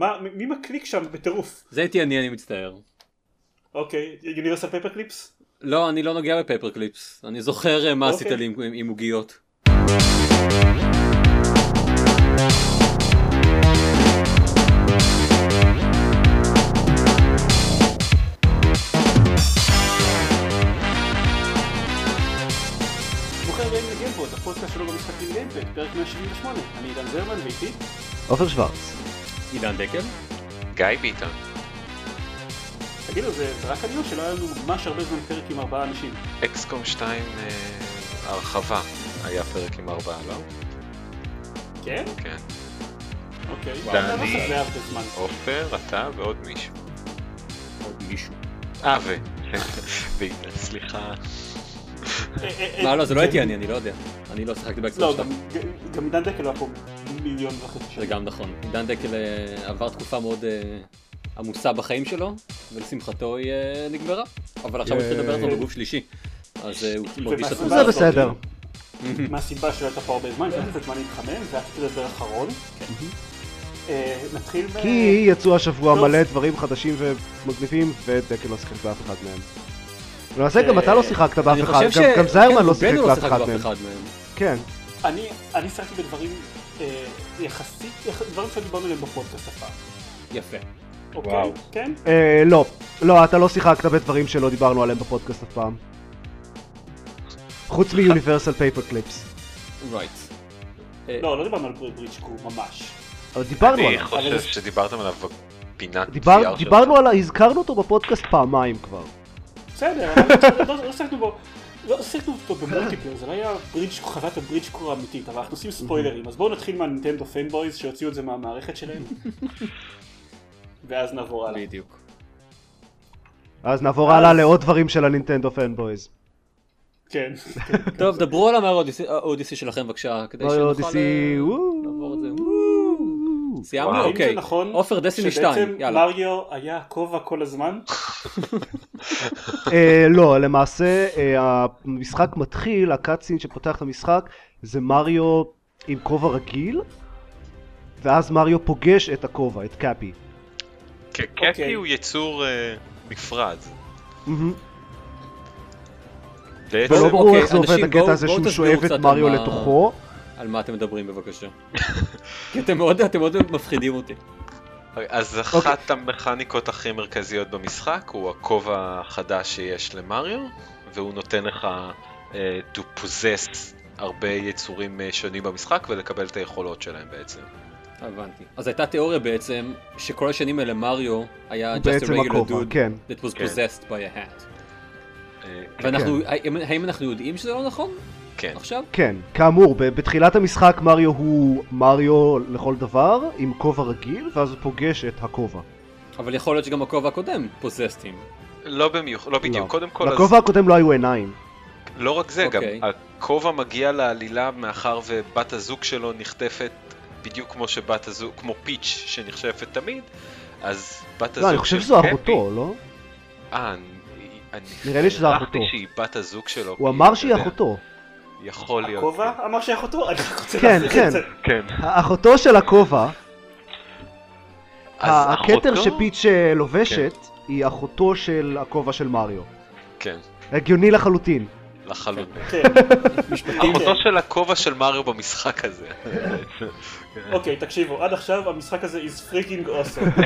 מה, מי מקליק שם בטירוף? זה הייתי אני, אני מצטער. אוקיי, Universal Paperclips? לא, אני לא נוגע ב Paperclips. אני זוכר אה, מה עשית אוקיי. לי עם- עוגיות. ברוכים הבאים לגיימפוד, הפודקאסט שלו במשחקים גיימפד, פרק 178. אני עידן זרמן ואיתי. עופר שוורץ. עידן דקל? גיא ביטון. תגידו, זה זה רק אני או שלא היה לנו ממש הרבה זמן פרק עם ארבעה אנשים? אקסקום 2 אה, הרחבה היה פרק עם ארבעה, לא? כן? כן. אוקיי. דני. לא. עופר, אתה ועוד מישהו. עוד מישהו. אה, ו... סליחה. אה, אה, אה, מה, לא, זה לא. הייתי אני, אני לא יודע. אני לא שיחקתי לא, 2. גם- גם עידן דקל היה פה מיליון וחצי זה שנים. גם נכון. עידן דקל אה, עבר תקופה מאוד אה, עמוסה בחיים שלו, ולשמחתו היא אה, נגמרה. אבל עכשיו הוא לדבר זה ייי. בגוף שלישי. אז הוא מרגיש. הסיבה? זה בסדר. מהסיבה שלא הייתה פה הרבה זמן, היה קצת זמן להתחמם, זה היה קצת לדבר אחרון. אה, נתחיל ב... כי יצאו השבוע. מלא דברים חדשים ומגניבים, ודקל לא שיחק באף אחד מהם. למעשה גם אתה לא שיחקת באף אחד, חושב גם- זיירמן כן, לא שיחק רובנו באף אחד מהם. כן. אני, שיחקתי בדברים יחסית, יח... דברים שדיברנו עליהם בפודקאסט הפעם. יפה. אוקיי? וואו. כן? אה, לא. לא, אתה לא שיחקת בדברים שלא דיברנו עליהם בפודקאסט אף פעם. חוץ מ Universal Paperclips. right. לא, לא דיברנו על Bridge Crew ממש. אבל דיברנו אני עליו. חושב אבל- שדיברתם עליו בפינת דיברנו על... הזכרנו אותו בפודקאסט פעמיים כבר. בסדר, אבל לא- לא שיחקנו בו. לא שיחקנו אותו במולטיפלר, זה לא היה ברידג' חוות הברידג' קור האמיתית, אבל אנחנו עושים ספוילרים, אז בואו נתחיל מהנינטנדו פנבויז שהוציאו את זה מהמערכת שלהם. ואז נעבור הלאה. בדיוק. אז נעבור הלאה לעוד דברים של הנינטנדו פנבויז. כן. טוב, דברו על המאריו אודיסי- שלכם בבקשה, כדי שנוכל אה. לעבור את זה. סיימנו? אוקיי. זה נכון עופר דסטיני 2, שבעצם יאללה. מריו היה כובע כל הזמן? אה, לא, למעשה אה, המשחק מתחיל, הקאצין שפותח את המשחק זה מריו עם כובע רגיל, ואז מריו פוגש את הכובע, את קאפי. קפי אוקיי. הוא יצור אה, נפרד. ולא ברור אוקיי, איך זה עובד אנשים, הקטע הזה שהוא שואב את מריו לתוכו. על מה אתם מדברים בבקשה. כי אתם מאוד אתם מאוד מפחידים אותי. אז אוקיי. אחת המכניקות הכי מרכזיות במשחק הוא הכובע החדש שיש למריו, והוא נותן לך אה, to possess הרבה יצורים אה, שונים במשחק ולקבל את היכולות שלהם בעצם. הבנתי. אז הייתה תיאוריה בעצם שכל השנים האלה מריו היה just a regular הכובע, dude כן. that was כן. possessed by a hat. אה, ואנחנו, האם- האם אנחנו יודעים שזה לא נכון כן, עכשיו? כן, כאמור, בתחילת המשחק מריו הוא מריו לכל דבר, עם כובע רגיל, ואז הוא פוגש את הכובע. אבל יכול להיות שגם הכובע הקודם him. לא במיוחד, לא בדיוק, לא. קודם כל, אז לכובע הקודם לא היו עיניים. לא רק זה, גם אוקיי. הכובע מגיע לעלילה מאחר ובת הזוג שלו נחטפת בדיוק כמו שבת הזוג, כמו פיץ' שנחשפת תמיד, אז בת הזוג לא, אני חושב שזו אחותו, לא? אה, אני... נראה לי שזה הערכתי אחותו. שהיא בת הזוג שלו. הוא אמר שהיא יודע, אחותו. יכול להיות. הכובע אמר שאחותו? אני רק רוצה כן, להחזיר כן. את זה. כן. אחותו של הכובע, הכתר שפיץ' אה, לובשת, היא אחותו של הכובע של מריו. כן, הגיוני לחלוטין. לחלוטין. כן. אחותו של הכובע של מריו במשחק הזה. אוקיי, תקשיבו, עד עכשיו המשחק הזה is freaking awesome.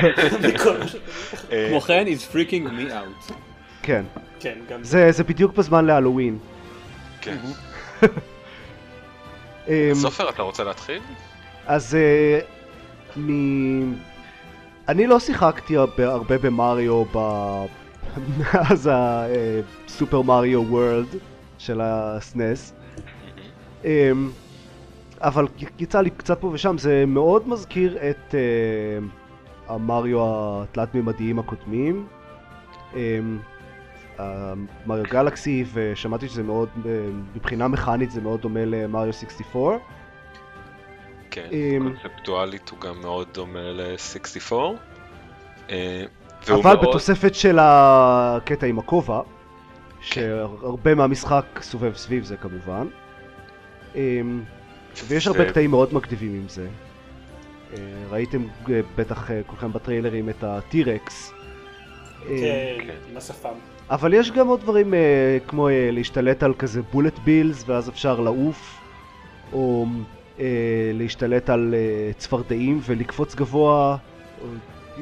אה, כמו כן, he's freaking me out. כן. כן, גם זה זה בדיוק בזמן להלואוין. כן. אמ, סופר, אתה רוצה להתחיל? אז אה, מ... אני לא שיחקתי הרבה, במריו ב... מאז הסופר מריו וורלד של הסנס. אמ, אבל יצא לי קצת פה ושם, זה מאוד מזכיר את אה, המריו התלת-ממדיים הקודמים. אמ, מריו גלקסי, ושמעתי שזה מאוד, אה, מבחינה מכנית זה מאוד דומה למריו 64. כן, אמ, קונספטואלית הוא גם מאוד דומה ל-64. אה, אבל מאוד- בתוספת של הקטע עם הכובע, שהרבה מהמשחק סובב סביב זה כמובן. אמ, ויש הרבה קטעים מאוד מגניבים עם זה. אה, ראיתם בטח כולכם בטריילרים את הטירקס. כן, כן. עם השפם. אבל יש גם עוד דברים אה, כמו אה, להשתלט על כזה בולט בילס ואז אפשר לעוף, או אה, להשתלט על אה, צפרדעים ולקפוץ גבוה. או,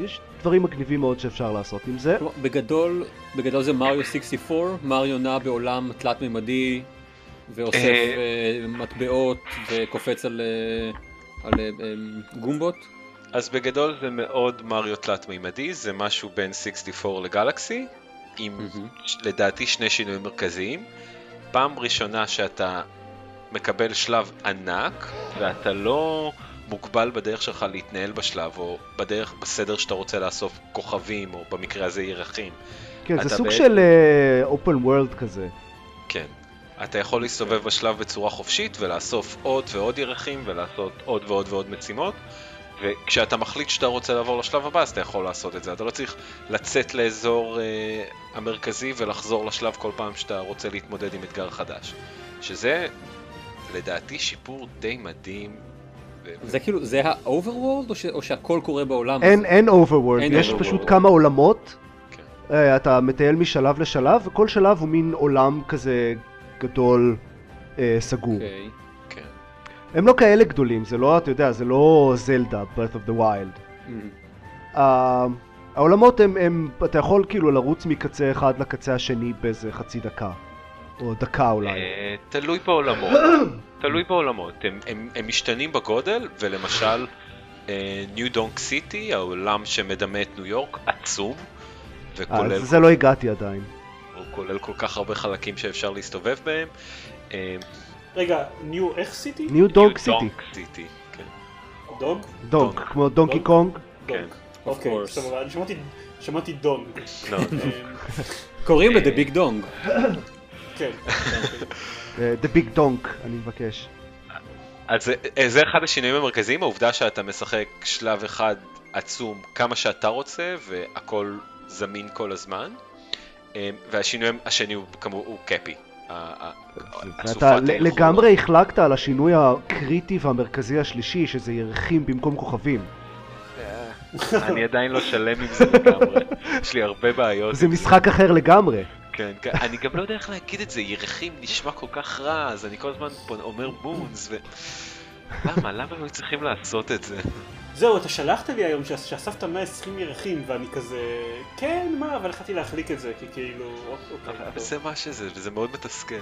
יש דברים מגניבים מאוד שאפשר לעשות עם זה. בגדול, בגדול זה מריו 64, מריו נע בעולם תלת מימדי ואוסף אה. מטבעות וקופץ על, על גומבות. אז בגדול זה מאוד מריו תלת מימדי, זה משהו בין 64 לגלקסי, עם. ש- לדעתי שני שינויים מרכזיים. פעם ראשונה שאתה מקבל שלב ענק, ואתה לא מוגבל בדרך שלך להתנהל בשלב, או בדרך, בסדר שאתה רוצה לאסוף כוכבים, או במקרה הזה ירחים. כן, זה סוג בעצם- של אופן וורלד כזה. כן. אתה יכול להסתובב בשלב בצורה חופשית ולאסוף עוד ועוד ירחים ולעשות עוד ועוד ועוד משימות וכשאתה מחליט שאתה רוצה לעבור לשלב הבא אז אתה יכול לעשות את זה. אתה לא צריך לצאת לאזור אה, המרכזי ולחזור לשלב כל פעם שאתה רוצה להתמודד עם אתגר חדש. שזה לדעתי שיפור די מדהים. זה כאילו, זה ה-overworld או, ש- או שהכל קורה בעולם אין, הזה? אין overworld, אין יש overworld. פשוט כמה עולמות. כן. אה, אתה מטייל משלב לשלב, וכל שלב הוא מין עולם כזה גדול, אה, סגור. אוקיי. הם לא כאלה גדולים, זה לא, אתה יודע, זה לא זלדה, Breath of the Wild. מהמם. ה- העולמות הם, הם, אתה יכול כאילו לרוץ מקצה אחד לקצה השני באיזה חצי דקה. או דקה אולי. אה, תלוי בעולמות, תלוי בעולמות, הם, הם, הם משתנים בגודל, ולמשל ניו דונק סיטי, העולם שמדמה את ניו יורק, עצום, אה, וכולל אז זה לא הגעתי עדיין. הוא כולל כל כך הרבה חלקים שאפשר להסתובב בהם. רגע, ניו איך סיטי? ניו New סיטי. City, כן. דוג? כמו דונקי? קונג. כן. אוקיי, אני שמעתי- שמעתי דונג. לא, אה, קוראים לזה ביג דונג. כן. The Big Donk, אני מבקש. אז זה- אה, זה אחד השינויים המרכזיים, העובדה שאתה משחק שלב אחד עצום כמה שאתה רוצה, והכל זמין כל הזמן. אה, והשינוי השני הוא כמובן הוא קאפי. ה- ה- אסופת אתה היכולות. לגמרי החלקת על השינוי הקריטי והמרכזי השלישי, שזה ירחים במקום כוכבים. אני עדיין לא שלם עם זה לגמרי, יש לי הרבה בעיות. זה משחק אחר לגמרי. כן, כן, אני גם לא יודע איך להגיד את זה, ירחים נשמע כל כך רע, אז אני כל הזמן אומר מונס, ו... למה? למה הם צריכים לעשות את זה? זהו, אתה שלחת לי היום שאס- שאספת 120 ירחים, ואני כזה... כן, מה, אבל החלטתי להחליק את זה, כי כאילו... אוקיי, אבל. זה מה שזה, וזה מאוד מתסכל.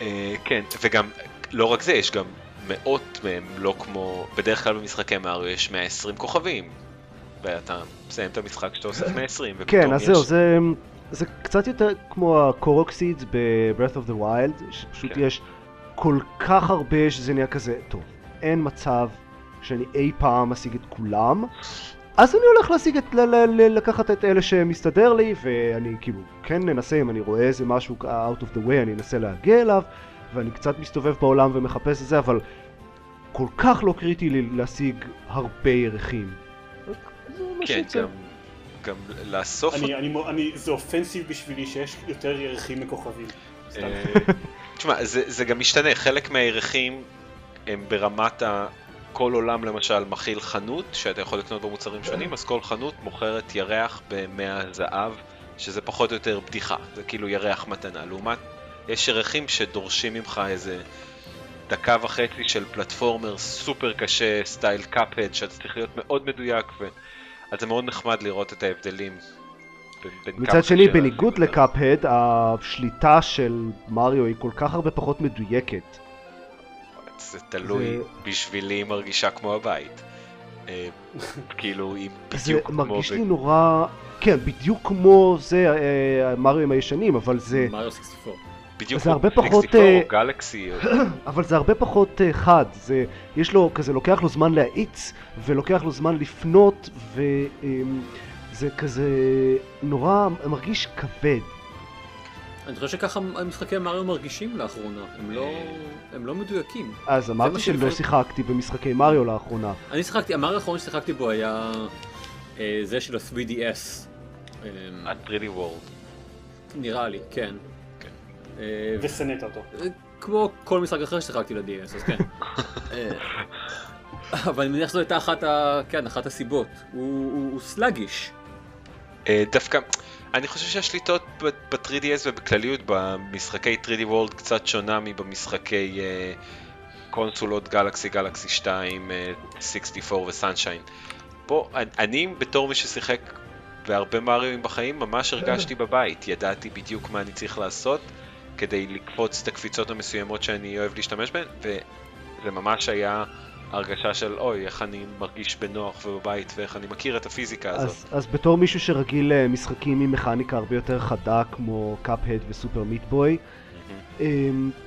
אה, כן, וגם, לא רק זה, יש גם מאות מהם, לא כמו... בדרך כלל במשחקי מאריו יש 120 כוכבים. ואתה מסיים את המשחק שאתה אוסף 120, ופתאום כן, אז יש... זהו, זה, זה קצת יותר כמו ה-Corroxids ב-Breath of the Wild, שפשוט כן. יש כל כך הרבה שזה נהיה כזה, טוב, אין מצב שאני אי פעם אשיג את כולם, אז אני הולך להשיג את, ל- ל- ל- לקחת את אלה שמסתדר לי, ואני כאילו כן ננסה, אם אני רואה איזה משהו out of the way, אני אנסה להגיע אליו, ואני קצת מסתובב בעולם ומחפש את זה, אבל כל כך לא קריטי לי להשיג הרבה ירחים. כן. גם, גם לאסוף... אני, אני, אני, זה אופנסיב בשבילי שיש יותר ירחים מכוכבים. תשמע, זה, זה גם משתנה, חלק מהירחים הם ברמת ה... כל עולם למשל מכיל חנות שאתה יכול לקנות בו מוצרים שונים, אז כל חנות מוכרת ירח במאה זהב, שזה פחות או יותר בדיחה, זה כאילו ירח מתנה. לעומת, יש ירחים שדורשים ממך איזה דקה וחצי של פלטפורמר סופר קשה, סטייל קאפהד, שאתה צריך להיות מאוד מדויק, ו... אז זה מאוד נחמד לראות את ההבדלים. בין- כמה מצד שני, בניגוד. לקאפהד, השליטה של מריו היא כל כך הרבה פחות מדויקת. זה תלוי, זה- בשבילי היא מרגישה כמו הבית. אה, כאילו, היא זה בדיוק כמו... מרגיש ב- לי נורא... כן, בדיוק כמו זה, אה, מריו הישנים, אבל זה... מריו 64. בדיוק זה כמו הרבה פחות, 64 אה, או גלקסי. אבל זה הרבה פחות חד. זה... יש לו, כזה, לוקח לו זמן להאיץ, ולוקח לו זמן לפנות, וזה כזה נורא מרגיש כבד. אני חושב שככה המשחקי מריו מרגישים לאחרונה, הם לא, הם לא מדויקים. אז אמרתי שלא שלפעמים- שיחקתי במשחקי מריו לאחרונה. אני שיחקתי, המריו האחרון ששיחקתי בו היה אה, זה של ה-3DS. אה, ה-3D World. נראה לי, כן. כן. אה, ושנאת אותו. אה, כמו כל משחק אחר ששיחקתי ל-DS, אז כן. אה, אבל אני מניח שזו הייתה אחת, ה... כן, אחת הסיבות. הוא, הוא, הוא סלאגיש. אה, דווקא, אני חושב שהשליטות ב-3DS ובכלליות במשחקי 3D World קצת שונה מבמשחקי אה, קונסולות גלקסי, גלקסי 2, אה, 64 וסנשיין. פה, אני בתור מי ששיחק בהרבה מריואים בחיים, ממש הרגשתי בבית, ידעתי בדיוק מה אני צריך לעשות כדי לקפוץ את הקפיצות המסוימות שאני אוהב להשתמש בהן, וזה ממש היה הרגשה של אוי, איך אני מרגיש בנוח ובבית ואיך אני מכיר את הפיזיקה הזאת. אז, אז בתור מישהו שרגיל למשחקים עם מכניקה הרבה יותר חדה כמו קאפ-הד וסופר מיטבוי,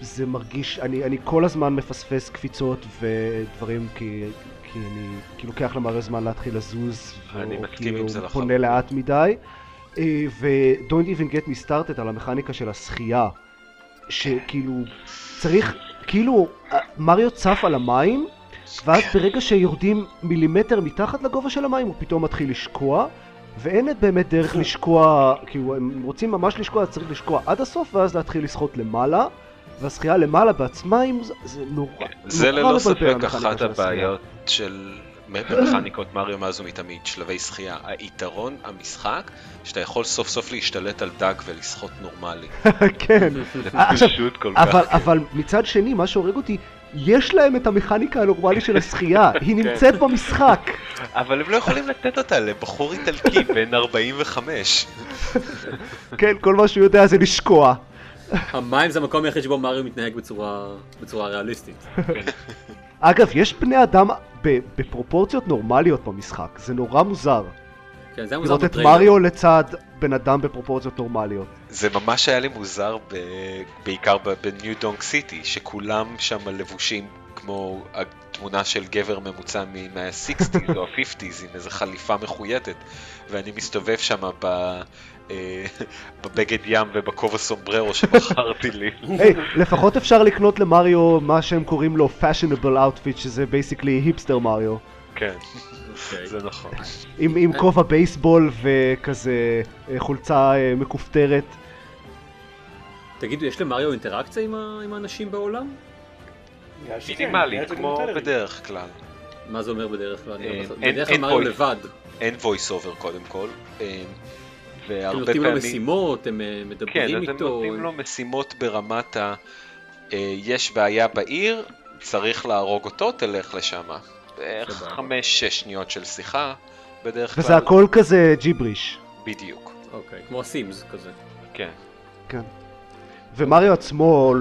זה מרגיש, אני, אני כל הזמן מפספס קפיצות ודברים כי, כי אני כאילו לוקח למראה זמן להתחיל לזוז, אני מסכים כאילו עם זה פונה לחלוטין. לאט מדי. אה, ו-Don't even get me started על המכניקה של השחייה, שכאילו צריך, כאילו מריו צף על המים, ואז ברגע שיורדים מילימטר מתחת לגובה של המים הוא פתאום מתחיל לשקוע, ואין באמת דרך לשקוע, כאילו הם רוצים ממש לשקוע אז צריך לשקוע עד הסוף ואז להתחיל לשחות למעלה, והשחייה למעלה בעצמה זה, זה נורא, זה נורא ללא מבלבל ספק אחת. הבעיות של מכניקות מריו מאז ומתמיד, שלבי שחייה. היתרון המשחק, שאתה יכול סוף סוף להשתלט על דג ולשחות נורמלי. כן, זה פשוט כל אבל, כך... אבל מצד שני מה שהורג אותי, יש להם את המכניקה הנורמלית של השחייה, היא נמצאת במשחק. אבל הם לא יכולים לתת אותה לבחור איטלקי בן 45. כן, כל מה שהוא יודע זה לשקוע. המים זה המקום היחיד שבו מריו מתנהג בצורה, בצורה ריאליסטית. אגב, יש בני אדם ב- בפרופורציות נורמליות במשחק, זה נורא מוזר. כן, זה היה מוזר לראות את בטריילר. מריו לצד בן אדם בפרופורציות נורמליות. זה ממש היה לי מוזר, ב... בעיקר בניו דונג סיטי, שכולם שם לבושים כמו התמונה של גבר ממוצע מה-60's או ה-50's עם איזו חליפה מחויטת, ואני מסתובב שם ב... אה, בבגד ים ובכובע סומבררו שבחרתי לי. היי, לפחות אפשר לקנות למריו מה שהם קוראים לו fashionable outfit, שזה basically היפסטר מריו. כן. זה נכון. עם, עם כובע בייסבול וכזה אה, חולצה אה, מכופתרת. תגידו, יש למריו אינטראקציה עם, האנשים בעולם? נראה לי שכן, נראה מינימלית, לי זה כמו. בדרך כלל. מה זה אומר בדרך כלל? בדרך כלל אין מריו. לבד. אין voice over קודם כל, אה, הם והרבה נותנים לו. משימות, הם אה, כן, מדברים אז הם איתו. נותנים לו משימות ברמת ה... אה, יש בעיה בעיר, צריך להרוג אותו, תלך לשם. חמש-שש שניות של שיחה, בדרך כלל. וזה הכל כזה ג'יבריש. בדיוק, אוקיי, כמו הסימס כזה. כן. ומריו עצמו אה,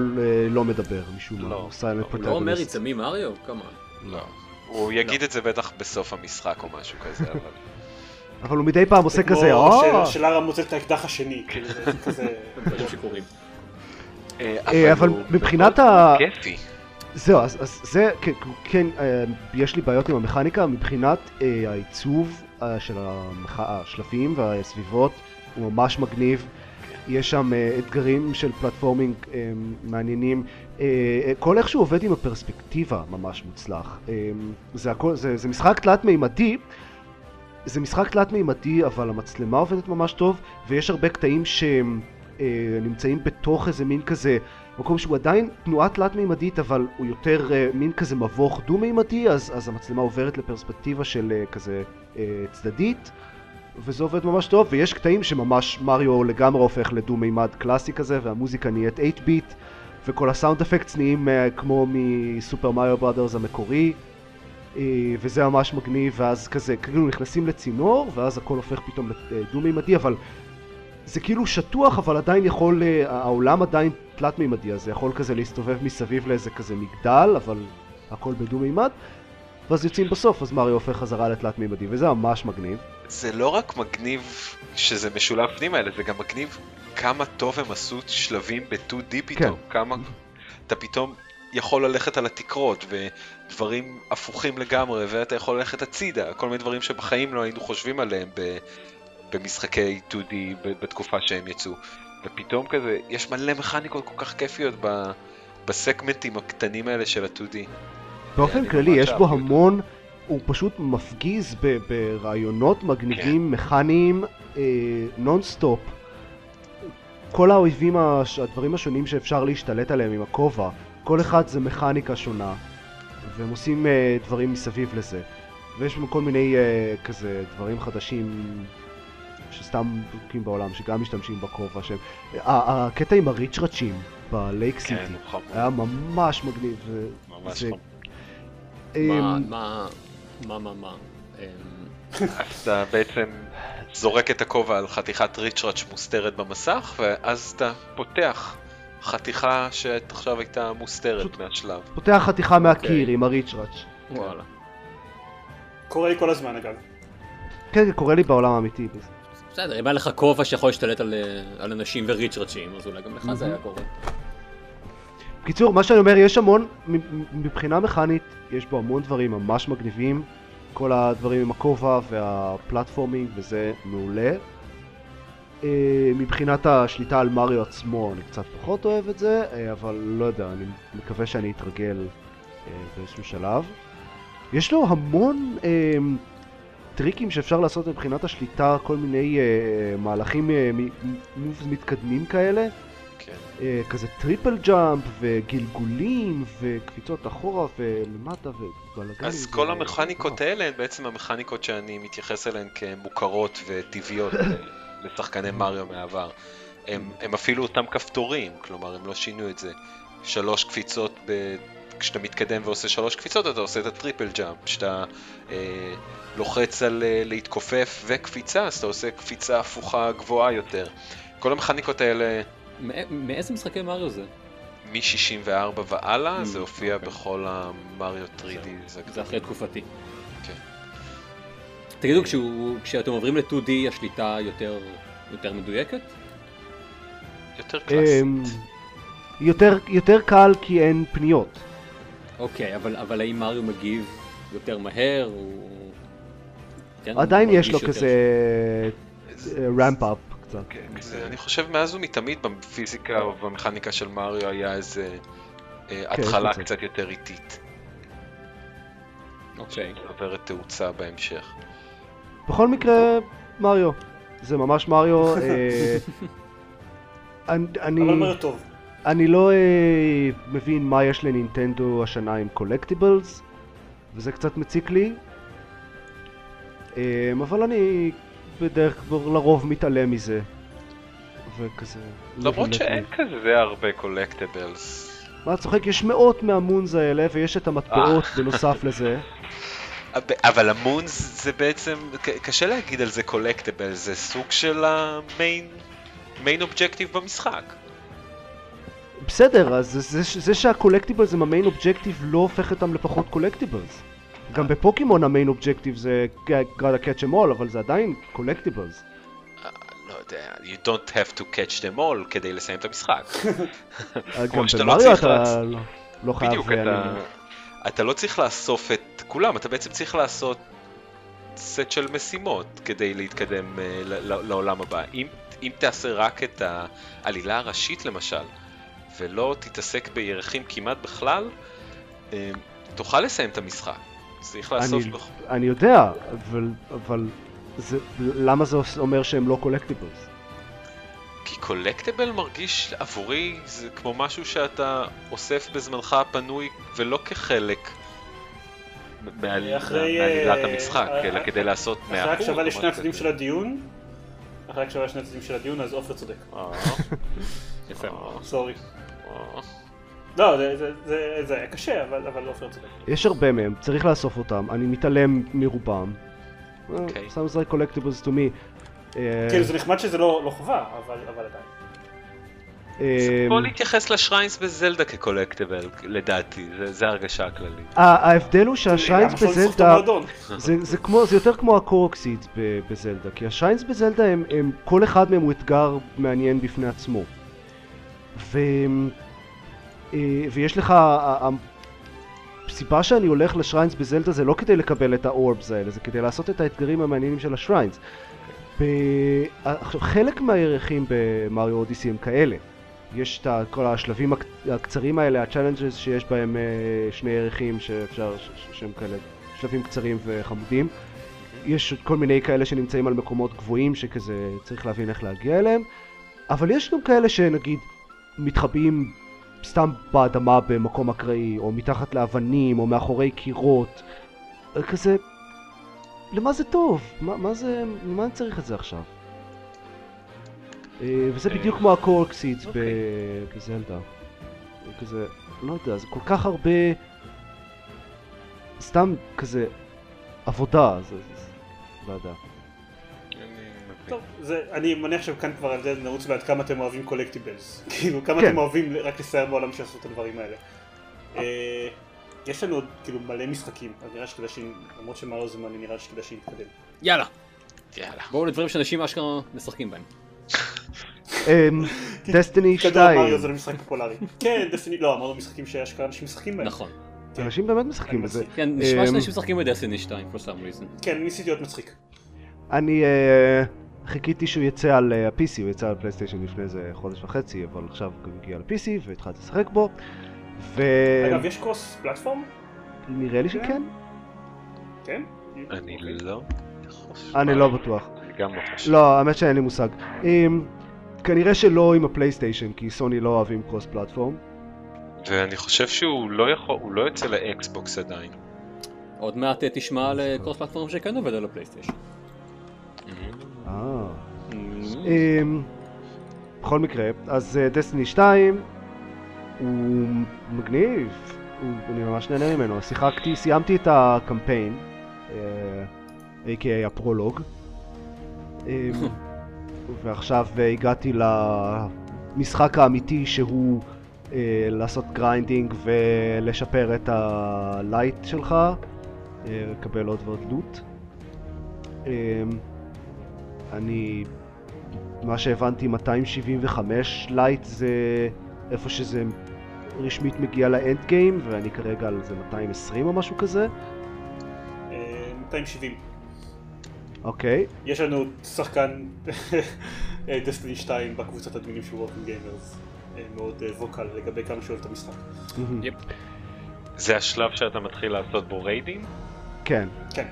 לא מדבר משום מה, לא. הוא סיילנט הוא לא אומר פרוטגוניסט. יצמי מריו? כמה? לא. הוא יגיד את זה בטח בסוף המשחק או משהו כזה, אבל... אבל הוא מדי פעם עושה זה כמו כזה, אה, של- שלארה מוצא את האקדח השני, כאילו זה כזה... דברים שקורים. אה, אבל מבחינת ה- כיפי. זהו, אז, אז זה, כן, כן, אה, יש לי בעיות עם המכניקה, מבחינת אה, העיצוב אה, של המח... השלבים והסביבות, הוא ממש מגניב. יש שם אה, אתגרים של פלטפורמינג אה, מעניינים. אה, אה, כל איך שהוא עובד עם הפרספקטיבה ממש מוצלח. אה, זה, הכל, זה, זה משחק תלת מימדי, זה משחק תלת מימדי, אבל המצלמה עובדת ממש טוב, ויש הרבה קטעים שהם אה, נמצאים בתוך איזה מין כזה מקום שהוא עדיין תנועה תלת מימדית אבל הוא יותר uh, מין כזה מבוך דו מימדי אז, אז המצלמה עוברת לפרספקטיבה של uh, כזה uh, צדדית וזה עובד ממש טוב ויש קטעים שממש מריו לגמרי הופך לדו מימד קלאסי כזה והמוזיקה נהיית 8 ביט וכל הסאונד אפקטס נהיים uh, כמו מסופר מריו בראדרס המקורי uh, וזה ממש מגניב ואז כזה כאילו נכנסים לצינור ואז הכל הופך פתאום לדו מימדי אבל זה כאילו שטוח אבל עדיין יכול, אה, העולם עדיין תלת מימדי אז זה יכול כזה להסתובב מסביב לאיזה כזה מגדל אבל הכל בדו מימד ואז יוצאים בסוף אז מריו הופך חזרה לתלת מימדי וזה ממש מגניב. זה לא רק מגניב שזה משולב פנימה, אלא זה גם מגניב כמה טוב הם עשו שלבים ב-2D פתאום. כמה... אתה פתאום יכול ללכת על התקרות, ודברים הפוכים לגמרי, ואתה יכול ללכת הצידה, כל מיני דברים שבחיים לא היינו חושבים עליהם ב... במשחקי 2D ב- בתקופה שהם יצאו. ופתאום כזה, יש מלא מכניקות כל כך כיפיות ב... בסגמנטים הקטנים האלה של ה-2D. באופן כללי יש בו. המון הוא פשוט מפגיז ב- ברעיונות מגניבים מכניים אה, נונסטופ כל האויבים, הש- הדברים השונים שאפשר להשתלט עליהם עם הכובע כל אחד זה מכניקה שונה והם עושים אה, דברים מסביב לזה. ויש כל מיני אה, כזה דברים חדשים שסתם זרוקים בעולם, שגם משתמשים בכובע שהם... הקטע עם הריצ'רצ'ים בלייק סיטי כן, נכון. היה ממש מגניב. ממש זה- נכון. מה, אמ, מה, מה, מה, מה? אמ, אתה בעצם זורק את הכובע על חתיכת ריצ'ראץ' מוסתרת במסך, ואז אתה פותח חתיכה שעכשיו הייתה מוסתרת מהשלב. פותח חתיכה מהקיר אוקיי. עם הריצ'ראץ'. וואלה. קורה לי כל הזמן אגב. כן, זה קורה לי בעולם האמיתי. בסדר, אם היה לך כובע שיכול להשתלט על, אה, על אנשים וריצ'רצ'ים, אז אולי גם לך זה היה קורה. בקיצור, מה שאני אומר, יש המון, מבחינה מכנית, יש בו המון דברים ממש מגניבים. כל הדברים עם הכובע והפלטפורמינג וזה מעולה. אה, מבחינת השליטה על מריו עצמו, אני קצת פחות אוהב את זה, אה, אבל לא יודע, אני מקווה שאני אתרגל באיזשהו שלב. יש לו המון טריקים שאפשר לעשות מבחינת השליטה, כל מיני אה, מהלכים, אה, moves מתקדמים כאלה. כן. אה, כזה triple jump וגלגולים וקפיצות אחורה ולמטה ובלאגנים. אז כל המכניקות האלה הן בעצם המכניקות שאני מתייחס אליהן כמוכרות וטבעיות לשחקני מריו מהעבר. הם, הם אפילו אותם כפתורים, כלומר הם לא שינו את זה. שלוש קפיצות, ב... כשאתה מתקדם ועושה שלוש קפיצות אתה עושה את הטריפל ג'אמפ. כשאתה אה, לוחץ על אה, להתכופף וקפיצה, אז אתה עושה קפיצה הפוכה גבוהה יותר. כל המכניקות האלה מא- מאיזה משחקי מריו זה? מ-64 והלאה, Mm, זה הופיע אוקיי. בכל המריו 3D. זה אחרי תקופתי. כן. תגידו, כשהוא- כשאתם עוברים ל-2D השליטה יותר יותר מדויקת? יותר קלאסית. אמ, יותר, יותר קל כי אין פניות. אוקיי, אבל אבל האם מריו מגיב יותר מהר? הוא... כן, עדיין יש לו כזה רמפ אפ קצת. כן, זה- אני חושב מאז ומתמיד בפיזיקה או במכניקה של מריו היה איזה אה, כן, התחלה זה. קצת יותר איטית. אוקיי. עוברת תאוצה בהמשך. בכל מקרה, מריו. זה ממש מריו. אה, אני- אני... אני לא אה, מבין מה יש לנינטנדו השנה עם קולקטיבלס, וזה קצת מציק לי. אה, אבל אני בדרך כלל לרוב מתעלם מזה. וכזה... למרות שאין כזה הרבה קולקטיבלס. מה, צוחק? יש מאות מהמונס האלה, ויש את המטבעות בנוסף לזה. אבל ה moons זה בעצם, קשה להגיד על זה collectible, זה סוג של ה main main objective במשחק. בסדר, אז זה, זה, זה שה collectibles הם ה main objective לא הופך אותם לפחות collectibles. גם בפוקימון ה main objective זה gotta catch them all, אבל זה עדיין collectibles. אה, לא יודע, you don't have to catch them all כדי לסיים את המשחק. גם שאתה לא במריו צריך אתה לא, לא חייב... בדיוק, אני- אתה, לא צריך לאסוף את כולם, אתה בעצם צריך לעשות סט של משימות כדי להתקדם אה, לעולם הבא. אם, תעשה רק את העלילה הראשית למשל, ולא תתעסק בירחים כמעט בכלל, אה, תוכל לסיים את המשחק. צריך לאסוף... אני- בח- אני יודע, אבל, אבל זה, למה זה אומר שהם לא קולקטיבלס? כי קולקטיבל מרגיש עבורי זה כמו משהו שאתה אוסף בזמנך הפנוי ולא כחלק מעל- אחרי, מעלילת אה, המשחק, אה, אלא אה, כדי לעשות אחרי מהחור. הקשבה לשני הצדדים של הדיון, אחרי הקשבה לשני הצדדים של הדיון, אז עופר צודק. יפה. סורי. לא, זה- זה- זה זה היה קשה, אבל אבל עופר צודק. יש הרבה מהם, צריך לאסוף אותם, אני מתעלם מרובם. אוקיי. sounds like collectibles to me. אה, כאילו זה נחמד שזה לא לא חובה, אבל אבל עדיין. אה, בוא להתייחס לשריינס בזלדה כקולקטיבל, לדעתי, זה- זה ההרגשה הכללית. ההבדל הוא שהשריינס בזלדה. זה, זה, כמו, זה יותר כמו הקורקסידס ב- בזלדה, כי השריינס בזלדה הם, הם, כל אחד מהם הוא אתגר מעניין בפני עצמו. אה, ויש לך, הסיבה שאני הולך ל shrines בזלדה זה לא כדי לקבל את ה orbs האלה, זה כדי לעשות את האתגרים המעניינים של ה shrines. ב... חלק מהירחים ב Mario Odyssey הם כאלה. יש את כל השלבים הק- הקצרים האלה, ה challenges שיש בהם אה, שני ירחים שאפשר, שהם כאלה שלבים קצרים וחמודים. יש כל מיני כאלה שנמצאים על מקומות גבוהים שכזה צריך להבין איך להגיע אליהם. אבל יש גם כאלה שנגיד מתחבאים סתם באדמה במקום אקראי, או מתחת לאבנים, או מאחורי קירות. אה, כזה, למה זה טוב? מה, מה זה, מה אני צריך את זה עכשיו? אה, וזה אה, בדיוק כמו הקורקסידס אוקיי. בזלדה. כזה, לא יודע, זה כל כך הרבה... סתם כזה עבודה, זה לא יודע. טוב, זה, אני מניח שכאן כבר על זה נרוץ בעד כמה אתם אוהבים קולקטיבלס. כאילו, כמה כן. אתם אוהבים רק לסייר בעולם שעשו את הדברים האלה. אה, יש לנו עוד כאילו מלא משחקים, אז נראה שכדאי ש... למרות שמריו זה מעניין, נראה שכדאי שנתקדם. יאללה, יאללה. בואו לדברים שאנשים אשכרה משחקים בהם. דסטיני כדור 2, מריו זה לא משחק פופולרי. כן, דסטיני, לא, אמרנו משחקים שאשכרה אנשים משחקים בהם. נכון. אנשים באמת משחקים בזה. כן, נשמע אמ, שאנשים משחקים בדסטיני 2, for some reason. כן, ניסיתי להיות מצחיק. אני אה, חיכיתי שהוא יצא על אה, ה-PC, הוא יצא על פלייסטיישן לפני איזה חודש וחצי, אבל עכשיו הוא הגיע ל-PC והתחלתי לשחק בו. אגב, יש קרוס פלטפורם? ונראה לי שכן, כן? אני לא... חושב. אני לא בטוח. לא. לא, האמת שאין לי מושג. אמ, כנראה שלא עם הפלייסטיישן, כי סוני לא אוהבים קרוס פלטפורם. ואני חושב שהוא לא יכול, הוא לא יוצא לאקסבוקס עדיין. עוד מעט אה, תשמע על אה, קרוס פלטפורם שכן עובד על הפלייסטיישן. אה. אמ, בכל מקרה, אז דסטיני 2 הוא מגניב, אני ממש נהנה ממנו. שיחקתי, סיימתי את הקמפיין, אה, a.k.a הפרולוג, אמ, ועכשיו אה, הגעתי למשחק האמיתי שהוא אה, לעשות grinding ולשפר את ה light שלך, אה, לקבל עוד ועוד loot. אני מה שהבנתי 275 light זה איפה שזה רשמית מגיע ל end game ואני כרגע על זה 220 או משהו כזה אה, 270. אוקיי יש לנו שחקן Destiny 2 בקבוצת האדמינים של Working Gamers. מאוד אה, vocal לגבי כמה שאוהב את המשחק. מהמם. yep. זה השלב שאתה מתחיל לעשות בו ריידים? כן כן.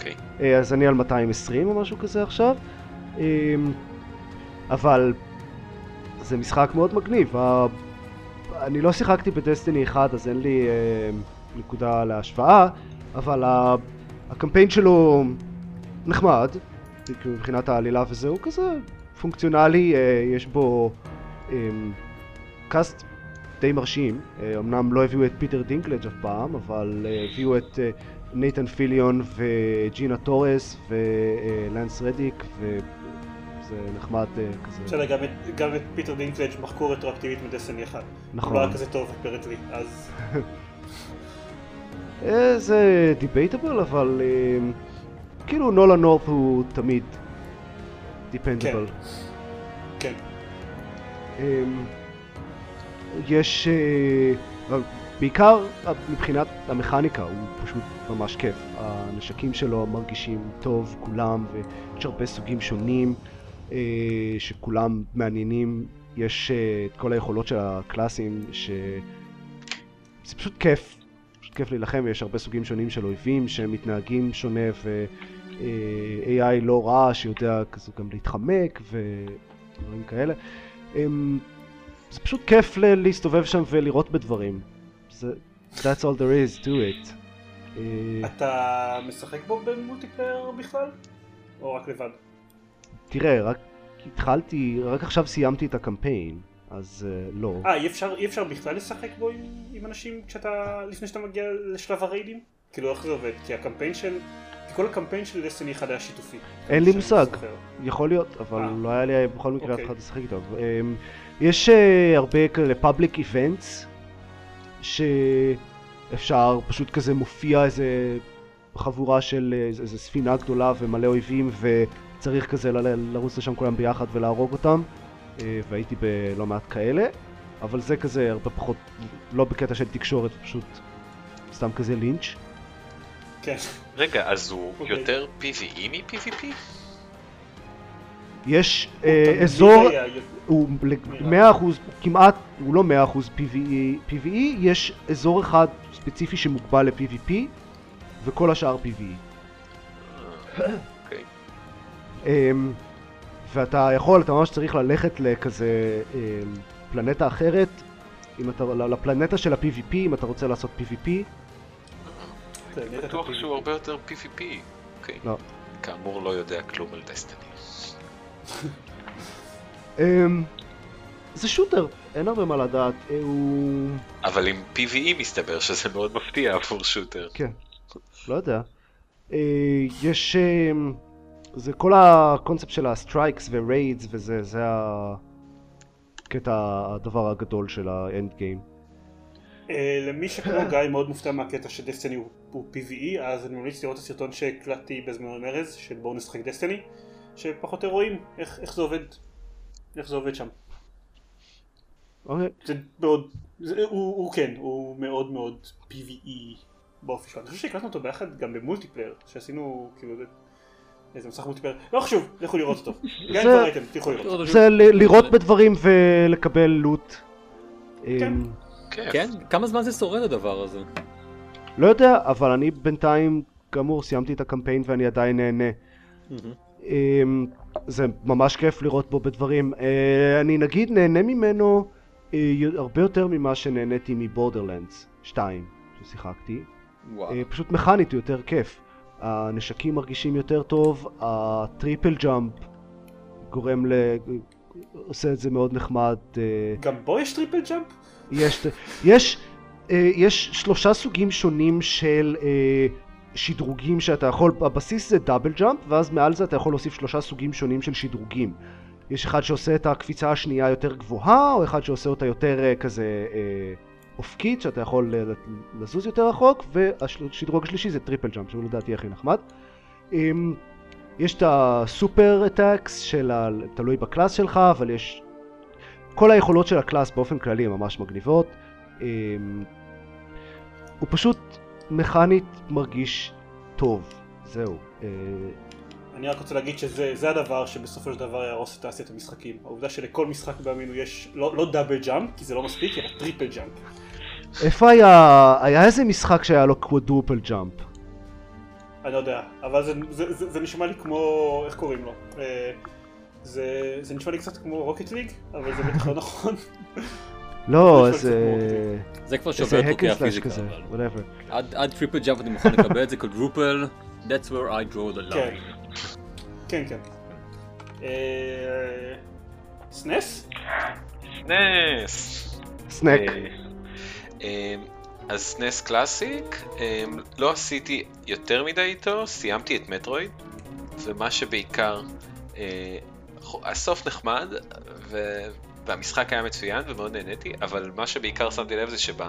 אוקיי. אה, אז אני על 220 או משהו כזה עכשיו. אמ, אבל זה משחק מאוד מגניב. אני לא שיחקתי ב Destiny 1 אז אין לי אה, נקודה להשוואה אבל הקמפיין שלו נחמד. מבחינת העלילה וזה הוא כזה פונקציונלי אה, יש בו cast די מרשים. אה, אמנם לא הביאו את פיטר דינקלג' אף פעם אבל אה, הביאו את אה, נייתן פיליון וג'ינה טורס ולנס רדיק וזה נחמד אה, כזה. בסדר, גם גם את פיטר דינקלג' מחקו רטרואקטיבית מ Destiny 1. הוא לא נכון. היה כזה טוב אפרנטלי, אז אה, זה דיבייטבל אבל אה, כאילו נולה נורף הוא תמיד דיפנדבל. כן. אמ, יש... בעיקר אה, מבחינת המכניקה הוא פשוט ממש כיף. הנשקים שלו מרגישים טוב כולם ויש הרבה סוגים שונים אה, שכולם מעניינים. יש אה, את כל היכולות של הקלאסים ש... זה פשוט כיף. פשוט כיף להילחם ויש הרבה סוגים שונים של אויבים שמתנהגים שונה ו... אה, AI לא רע שיודע כזה גם להתחמק ודברים כאלה. אמ, זה פשוט כיף להסתובב שם ולראות בדברים. That's all there is to it. אה, אתה משחק בו במולטיפלייר בכלל? או רק לבד? תראה, רק התחלתי, רק עכשיו סיימתי את הקמפיין, אז אה, לא. אה, אי אפשר, אי אפשר בכלל לשחק בו עם, עם אנשים כשאתה, לפני שאתה מגיע לשלב הריידים? כאילו איך זה עובד? כי הקמפיין של, כי כל הקמפיין של דסטיני 1 היה שיתופי. אין לי מושג. יכול להיות, אבל אה. לא היה לי בכל מקרה אף אוקיי. אחד לשחק איתו. יש אה, הרבה כאלה public events, שאפשר פשוט כזה מופיע איזה חבורה של איזה ספינה גדולה ומלא אויבים, וצריך כזה ל- לרוץ לשם כולם ביחד ולהרוג אותם, אה, והייתי בלא מעט כאלה, אבל זה כזה הרבה פחות, לא בקטע של תקשורת, פשוט סתם כזה לינץ'. כן. רגע, אז הוא אוקיי. יותר PvE מ-PvP? יש אה, אזור... היה הוא נראה. 100% כמעט, הוא לא 100% PVE, PVE, יש אזור אחד ספציפי שמוגבל ל-PVP וכל השאר PVE. אוקיי. אמ, ואתה יכול, אתה ממש צריך ללכת לכזה אמ, לפלנטה אחרת, אם אתה, לפלנטה של ה-PvP, אם אתה רוצה לעשות PvP. נטע בטוח. שהוא הרבה יותר PvP. אוקיי. לא. כאמור לא יודע כלום על דסטיני. אמ, זה שוטר, אין הרבה מה לדעת, אה, הוא... אבל עם PvE מסתבר שזה מאוד מפתיע עבור שוטר. כן, לא יודע. אה, יש... אה, זה כל הקונספט של ה strikes ו raids וזה, זה הקטע, הדבר הגדול של ה end game. אה, למי שכמו גיא מאוד מופתע מהקטע ש Destiny הוא, הוא PvE, אז אני ממליץ לראות את הסרטון שהקלטתי בזמן עם ארז, של בואו נשחק Destiny, שפחות או יותר רואים איך, איך זה עובד, איך זה עובד שם. אוקיי. זה מאוד, זה, הוא, הוא כן, הוא מאוד מאוד PvE באופי שלו. אני חושב שהקלטנו אותו ביחד גם ב multiplayer, שעשינו כאילו זה- איזה משחק multiplayer, לא חשוב, לכו לראות אותו. גם אם כבר ראיתם, תלכו לראות. זה לירות בדברים ולקבל loot. כן. אמ. כן? כמה זמן זה שורד הדבר הזה? לא יודע, אבל אני בינתיים, כאמור, סיימתי את הקמפיין ואני עדיין נהנה. אמ, זה ממש כיף לירות בו בדברים. אה, אני נגיד נהנה ממנו אה, הרבה יותר ממה שנהניתי מ Borderlands 2 ששיחקתי. וואו. אה, פשוט מכנית הוא יותר כיף. הנשקים מרגישים יותר טוב, ה triple jump גורם ל... עושה את זה מאוד נחמד. גם בו יש triple jump? יש, יש, יש שלושה סוגים שונים של שדרוגים שאתה יכול, הבסיס זה double jump, ואז מעל זה אתה יכול להוסיף שלושה סוגים שונים של שדרוגים. יש אחד שעושה את הקפיצה השנייה יותר גבוהה, או אחד שעושה אותה יותר אה, כזה אה, אופקית, שאתה יכול אה, לזוז יותר רחוק, והשדרוג השלישי זה triple jump, שהוא לדעתי הכי נחמד. אמ, יש את ה super attacks של ה... תלוי ב class שלך, אבל יש... כל היכולות של ה class באופן כללי הן ממש מגניבות. אמ, הוא פשוט מכנית מרגיש טוב, זהו. אה, אני רק רוצה להגיד שזה זה הדבר שבסופו של דבר יהרוס את תעשיית המשחקים. העובדה שלכל משחק בימינו יש לא, לא double jump, כי זה לא מספיק, אלא triple jump. איפה היה... היה איזה משחק שהיה לו quadruple jump? אני לא יודע, אבל זה, זה, זה, זה נשמע לי כמו, איך קוראים לו? אה, זה, זה נשמע לי קצת כמו Rocket League, אבל זה בטח לא נכון. לא, איזה... זה כבר שובר את חוקי הפיזיקה, אבל. whatever. עד- triple jump אני מוכן לקבל את זה quadruple, that's where I draw the כן, line. כן, כן. SNES? NES. SNES. אז SNES Classic, אה, לא עשיתי יותר מדי איתו, סיימתי את Metroid, ומה שבעיקר, אה, הסוף נחמד, ו... והמשחק היה מצוין ומאוד נהניתי, אבל מה שבעיקר שמתי לב זה שבשני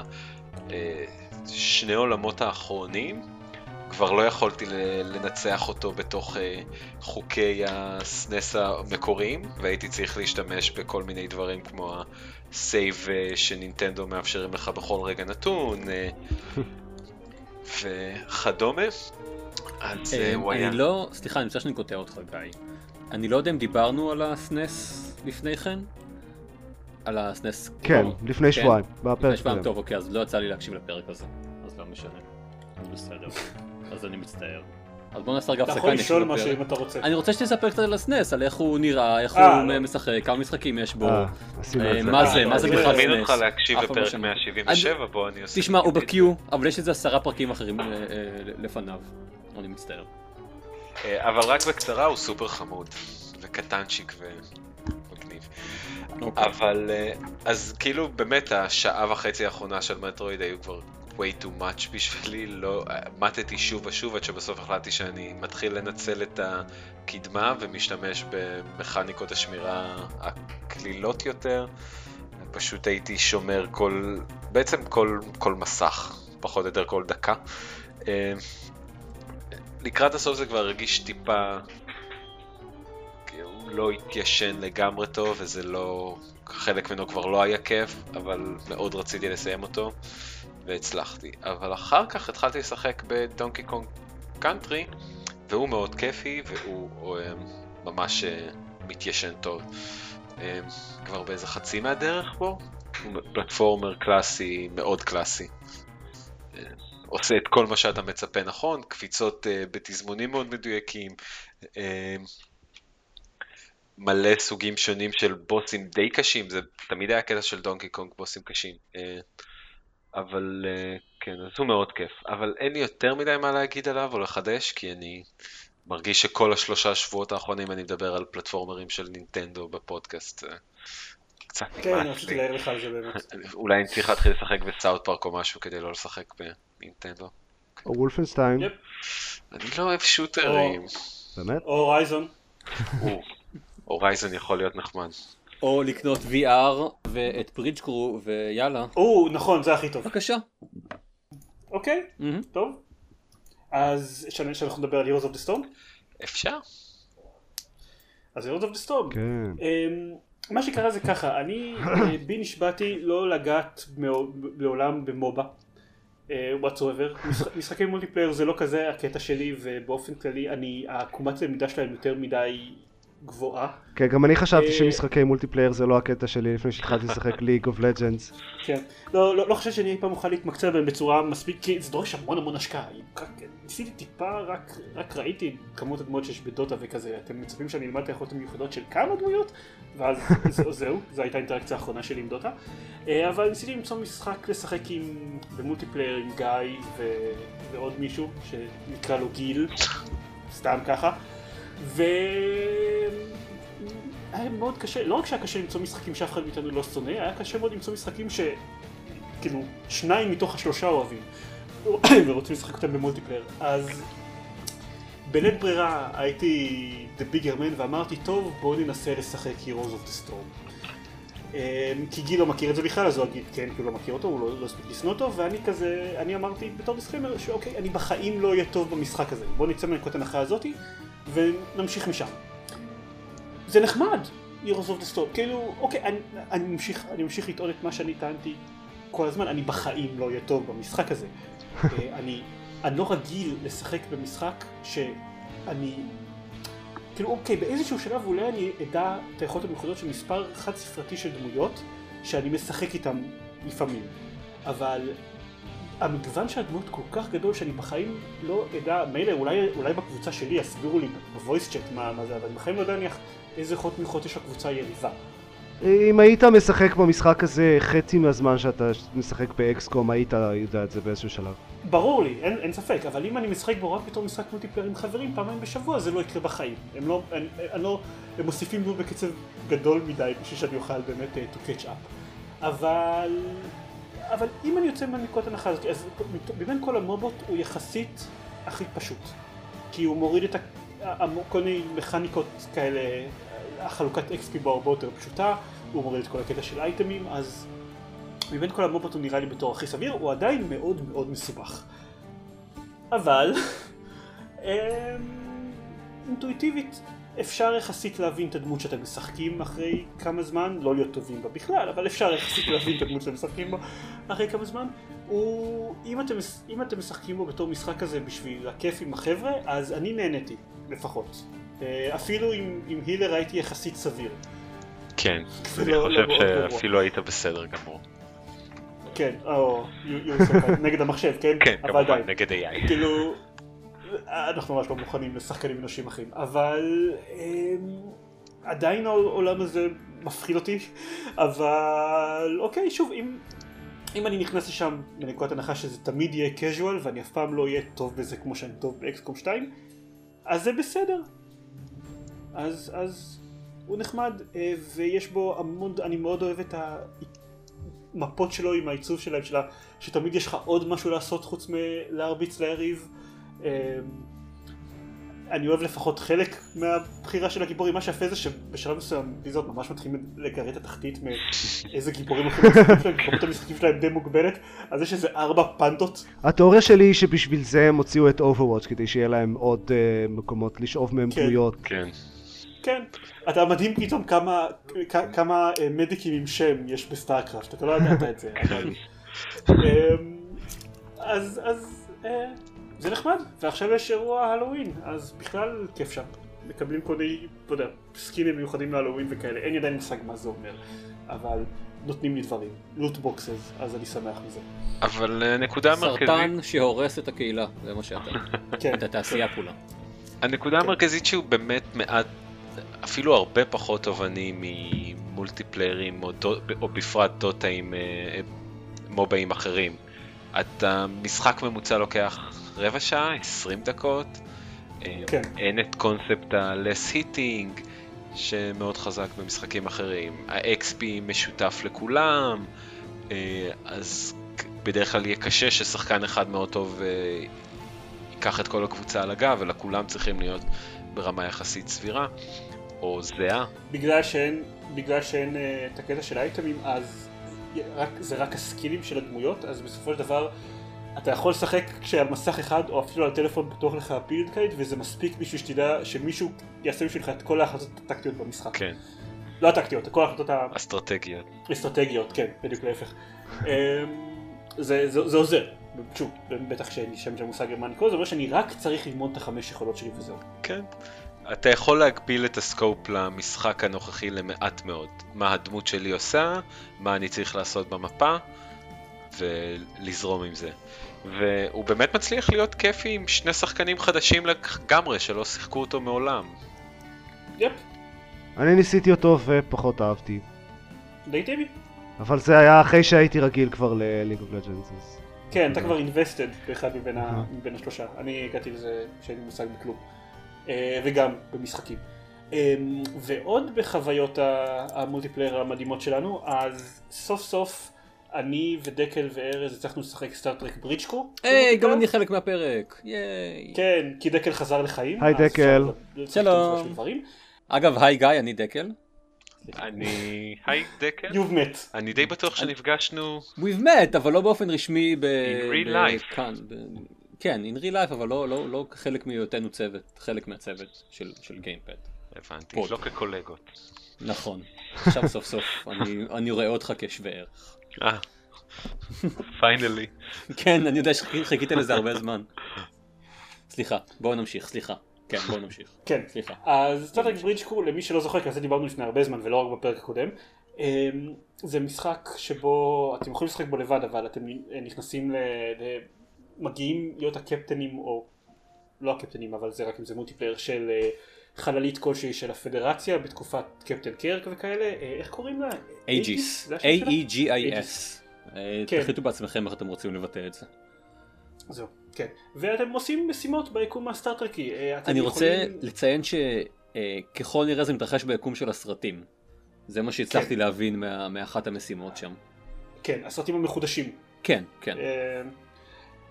עולמות האחרונים, כבר לא יכולתי לנצח אותו בתוך אה, חוקי ה SNES המקוריים, והייתי צריך להשתמש בכל מיני דברים כמו ה save אה, שנינטנדו מאפשרים לך בכל רגע נתון, אה, וכדומה. אז אה, אה, הוא היה... אני לא, סליחה, אני מצטער שאני קוטע אותך גיא. אני לא יודע אם דיברנו על הסנס לפני כן? על הסנס? כן, טוב, לפני כן. שבועיים, לפני שבועיים. טוב, אוקיי, אז לא יצא לי להקשיב לפרק הזה, אז לא משנה. אז בסדר, אז אני מצטער. אז בוא נעשה רגע אתה הפסקה, יכול אני לשאול אקשיב משהו לפרק. אם אתה רוצה. אני רוצה שתספר קצת על הסנס, על איך הוא נראה, איך אה, הוא לא. משחק, כמה משחקים יש בו. אה, אה, את זה. מה זה, מה זה אני בכלל מזמין סנס? אותך להקשיב לא לפרק שמעתי. 177, בוא אני עושה... תשמע, הוא. בקיו, אבל יש איזה עשרה פרקים אחרים לפניו. אני מצטער. אבל רק בקצרה, הוא סופר חמוד, וקטנצ'יק ומגניב. אוקיי. אבל, אה, אז כאילו באמת השעה וחצי האחרונה של מטרואיד היו כבר way too much בשבילי, לא, מתתי שוב ושוב עד שבסוף החלטתי שאני מתחיל לנצל את הקדמה ומשתמש במכניקות השמירה הקלילות יותר. פשוט הייתי שומר כל, בעצם כל, כל מסך, פחות או יותר כל דקה. אה, לקראת הסוף זה כבר הרגיש טיפה, כאילו, לא התיישן לגמרי טוב, וזה לא, חלק ממנו כבר לא היה כיף, אבל מאוד רציתי לסיים אותו, והצלחתי. אבל אחר כך התחלתי לשחק בדונקי קונג קאנטרי, והוא מאוד כיפי, והוא אה, ממש אה, מתיישן טוב. אה, כבר באיזה חצי מהדרך בו, הוא פלטפורמר קלאסי, מאוד קלאסי. עושה את כל מה שאתה מצפה נכון, קפיצות בתזמונים מאוד מדויקים, מלא סוגים שונים של בוסים די קשים, זה תמיד היה קטע של דונקי קונג בוסים קשים. אה, אבל אה, כן, אז הוא מאוד כיף. אבל אין לי יותר מדי מה להגיד עליו או לחדש, כי אני מרגיש שכל השלושה שבועות האחרונים אני מדבר על פלטפורמרים של נינטנדו בפודקאסט. אה, קצת כן, נמאס רציתי לי. להעיר לך על זה באמת. אולי אני צריך להתחיל לשחק בסאוט פארק או משהו כדי לא לשחק בנינטנדו. או וולפנשטיין. אני לא אוהב שוטרים. באמת? או הורייזון. או, הורייזן יכול להיות נחמד. או לקנות VR ואת ברידג' קרו ויאללה. או, נכון, זה הכי טוב. בבקשה. אוקיי. טוב. אז שאני- שאנחנו נדבר על Heroes of the Storm? אפשר? אז Heroes of the Storm. כן. אמ, מה שקרה זה ככה, אני אה, בי נשבעתי לא לגעת לעולם ב MOBA. אה, whatsoever. משח- משחקי multiplayer זה לא כזה הקטע שלי ובאופן כללי אני, העקומת למידה שלהם יותר מדי גבוהה. כן, גם אני חשבתי אה, שמשחקי multiplayer זה לא הקטע שלי לפני שהתחלתי לשחק League of Legends. כן. לא, לא, לא חושב שאני אי פעם אוכל להתמקצע בהם בצורה מספיק, כי זה דורש המון המון השקעה. ניסיתי טיפה, רק, רק ראיתי כמות הדמויות שיש בדוטה וכזה, אתם מצפים שאני אלמד את היכולות המיוחדות של כמה דמויות? ואז זה- זהו, זו הייתה האינטראקציה האחרונה שלי עם דוטה. אה, אבל ניסיתי למצוא משחק לשחק עם, במולטיפלייר עם גיא ו, ועוד מישהו שנקרא לו גיל, סתם ככה. ו... היה מאוד קשה, לא רק שהיה קשה למצוא משחקים שאף אחד מאיתנו לא שונא, היה קשה מאוד למצוא משחקים שכאילו שניים מתוך השלושה אוהבים ורוצים לשחק אותם ב multiplayer. אז בלית ברירה הייתי The Bigger Man ואמרתי טוב בואו ננסה לשחק Heroes of the Storm. אמ, כי גיל לא מכיר את זה בכלל אז הוא יגיד כן כי הוא לא מכיר אותו, הוא לא, לא הספיק לשנוא אותו ואני כזה, אני אמרתי בתור disclaimer שאוקיי אני בחיים לא אהיה טוב במשחק הזה בואו נצא מנקודת הנחה הזאתי ונמשיך משם. זה נחמד, Heroes of the Storm, כאילו, אוקיי, אני, אני, ממשיך, אני ממשיך לטעון את מה שאני טענתי כל הזמן, אני בחיים לא אהיה טוב במשחק הזה. אה, אני, אני לא רגיל לשחק במשחק שאני, כאילו, אוקיי, באיזשהו שלב אולי אני אדע את היכולות המיוחדות של מספר חד ספרתי של דמויות שאני משחק איתם לפעמים, אבל המגוון של הדמויות כל כך גדול שאני בחיים לא אדע, מילא אולי, אולי בקבוצה שלי יסבירו לי ב voice chat מה, מה זה, אבל אני בחיים לא יודע נניח איזה יכולות מיוחדות יש לקבוצה היריבה. אם היית משחק במשחק הזה חצי מהזמן שאתה משחק ב XCOM, היית יודע את זה באיזשהו שלב. ברור לי, אין, אין ספק, אבל אם אני משחק בו רק בתור משחק multiplayer עם חברים פעמיים בשבוע זה לא יקרה בחיים. הם לא, הם, הם לא, הם מוסיפים בו בקצב גדול מדי בשביל שאני אוכל באמת uh, to catch up. אבל, אבל אם אני יוצא מהנקודת הנחה הזאת, אז מבין כל המובות הוא יחסית הכי פשוט. כי הוא מוריד את כל מיני מכניקות כאלה, החלוקת XP בו הרבה יותר פשוטה, הוא מוריד את כל הקטע של אייטמים, אז מבין כל המובות הוא נראה לי בתור הכי סביר, הוא עדיין מאוד מאוד מסובך. אבל, אמ, אינטואיטיבית אפשר יחסית להבין את הדמות שאתם משחקים אחרי כמה זמן, לא להיות טובים בה בכלל, אבל אפשר יחסית להבין את הדמות שאתם משחקים בה אחרי כמה זמן. הוא, אם אתם, אם אתם משחקים בו בתור משחק כזה בשביל הכיף עם החבר'ה, אז אני נהניתי, לפחות. אה, אפילו עם, עם הילר הייתי יחסית סביר. כן, אני לא- חושב לא גרוע. שאפילו היית בסדר גמור. כן, או, נגד המחשב, כן? כן, כמובן, עדיין. נגד AI. כאילו, אנחנו ממש לא מוכנים לשחקנים אנושיים אחרים, אבל אמ, עדיין העולם הזה מפחיד אותי, אבל אוקיי, שוב, אם, אם אני נכנס לשם בנקודת הנחה שזה תמיד יהיה casual ואני אף פעם לא אהיה טוב בזה כמו שאני טוב באקסקום 2, אז זה בסדר. אז, אז הוא נחמד, אה, ויש בו המון, אני מאוד אוהב את המפות שלו עם העיצוב שלהם, שלה, שתמיד יש לך עוד משהו לעשות חוץ מלהרביץ ליריב. אני אוהב לפחות חלק מהבחירה של הגיבורים, מה שיפה זה שבשלב מסוים בליזארד ממש מתחילים לגרד את התחתית מאיזה גיבורים הולכים למשחקים שלהם, כי כמות המשחקים שלהם די מוגבלת, אז יש איזה ארבע פנטות. התיאוריה שלי היא שבשביל זה הם הוציאו את Overwatch, כדי שיהיה להם עוד אה, מקומות לשאוב מהם כן. דמויות. כן. כן, אתה מדהים פתאום כמה, כמה אה, מדיקים עם שם יש ב StarCraft, אתה לא ידעת את זה, אבל... אמ, אז, אז אה, זה נחמד, ועכשיו יש אירוע הלואוין, אז בכלל כיף שם. מקבלים כל מיני, אתה יודע, סקינים מיוחדים להלואוין וכאלה, אין לי עדיין מושג מה זה אומר, אבל נותנים לי דברים, loot boxes, אז אני שמח מזה. אבל אה, נקודה מרכזית, סרטן שהורס את הקהילה, זה מה שאתה. כן, את התעשייה כולה. הנקודה המרכזית שהוא באמת מעט אפילו הרבה פחות תובעני ממולטיפליירים, או, דו, או בפרט דוטה עם אה, מובאים אחרים. אתה משחק ממוצע לוקח רבע שעה, 20 דקות. אה, כן. אין את קונספט ה-less hitting, שמאוד חזק במשחקים אחרים. ה-XP משותף לכולם, אה, אז בדרך כלל יהיה קשה ששחקן אחד מאוד טוב אה, ייקח את כל הקבוצה על הגב, אלא כולם צריכים להיות ברמה יחסית סבירה, או זהה. בגלל שאין, בגלל שאין את הקטע של האייטמים, אז רק, זה רק הסקילים של הדמויות, אז בסופו של דבר אתה יכול לשחק כשעל מסך אחד, או אפילו על טלפון פתוח לך בילד קייט, וזה מספיק בשביל שתדע שמישהו יעשה בשבילך את כל ההחלטות הטקטיות במשחק. כן, לא הטקטיות, כל ההחלטות אסטרטגיות. האסטרטגיות, כן, בדיוק להפך. אמ, זה, זה, זה עוזר, שוב, בטח כשאין לי שם של מושג אני קורא, זה אומר שאני רק צריך ללמוד את החמש יכולות שלי וזהו. כן. אתה יכול להגביל את הסקופ למשחק הנוכחי למעט מאוד. מה הדמות שלי עושה, מה אני צריך לעשות במפה, ולזרום עם זה. והוא באמת מצליח להיות כיפי עם שני שחקנים חדשים לגמרי, שלא שיחקו אותו מעולם. יפ, אני ניסיתי אותו ופחות אהבתי. די טבעי. אבל זה היה אחרי שהייתי רגיל כבר ל-League of Legends. אז... כן, אתה כבר invested באחד מבין, ה, אהה. מבין השלושה. אני הגעתי לזה שאין לי מושג בכלום. אה, וגם במשחקים. אה, ועוד בחוויות ה multiplayer המדהימות שלנו, אז סוף סוף אני ודקל וארז הצלחנו לשחק Star Trek Bridge Crew. היי, גם אני חלק מהפרק, ייי. כן, כי דקל חזר לחיים. היי, דקל. שלום. אגב, היי גיא, אני דקל. אני... היי דקל. You've met. אני די בטוח שנפגשנו... We've met, אבל לא באופן רשמי ב... In real life. כאן. ב... כן, in real life, אבל לא, לא, לא חלק מהיותנו צוות, חלק מהצוות של, של גיימפד. הבנתי. לא כקולגות. נכון. עכשיו סוף סוף אני, אני רואה אותך כשווה ערך. אה, פיינלי. כן, אני יודע שחיכית לזה הרבה זמן. סליחה, בואו נמשיך, סליחה. כן, בואו נמשיך. כן. סליחה. אז סטארטרק ברידג'קור, למי שלא זוכר, כי על זה דיברנו לפני הרבה זמן ולא רק בפרק הקודם, אמ, זה משחק שבו אתם יכולים לשחק בו לבד, אבל אתם נכנסים ל... ל- מגיעים להיות הקפטנים, או לא הקפטנים, אבל זה רק אם זה multiplayer, של אה, חללית כלשהי של הפדרציה בתקופת קפטן קרק וכאלה, אה, איך קוראים לה? Aegis? A-E-G-I-S. אה, כן. תחליטו בעצמכם איך אתם רוצים לבטא את זה. זהו, כן. ואתם עושים משימות ביקום הסטארטרקי. אה, אני רוצה לציין שככל נראה זה מתרחש ביקום של הסרטים. זה מה שהצלחתי כן. להבין מאחת המשימות שם. כן, הסרטים המחודשים. כן, כן.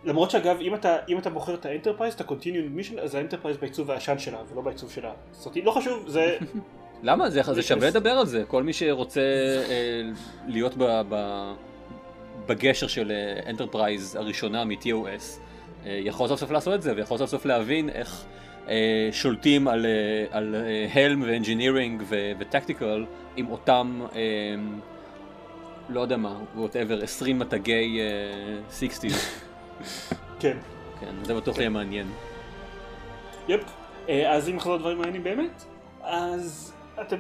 אה, למרות שאגב, אם אתה, אם אתה בוחר את האנטרפרייז, את ה-continuing mission, אז האנטרפרייז בעיצוב הישן שלה, ולא בעיצוב של הסרטים. לא חשוב, זה... למה? זה, זה שווה לדבר על זה. כל מי שרוצה אה, להיות ב, ב, בגשר של אנטרפרייז הראשונה מ-TOS, אה, יכול סוף סוף לעשות את זה, ויכול סוף סוף להבין איך אה, שולטים על, אה, על אה, הלם ואנג'ינירינג וטקטיקל עם אותם, אה, לא יודע מה, whatever, 20 מתגי אה, 60's. כן. כן, זה בטוח יהיה מעניין. יפ. אה, אז אם נחזור לדברים מעניינים באמת, אז אתם,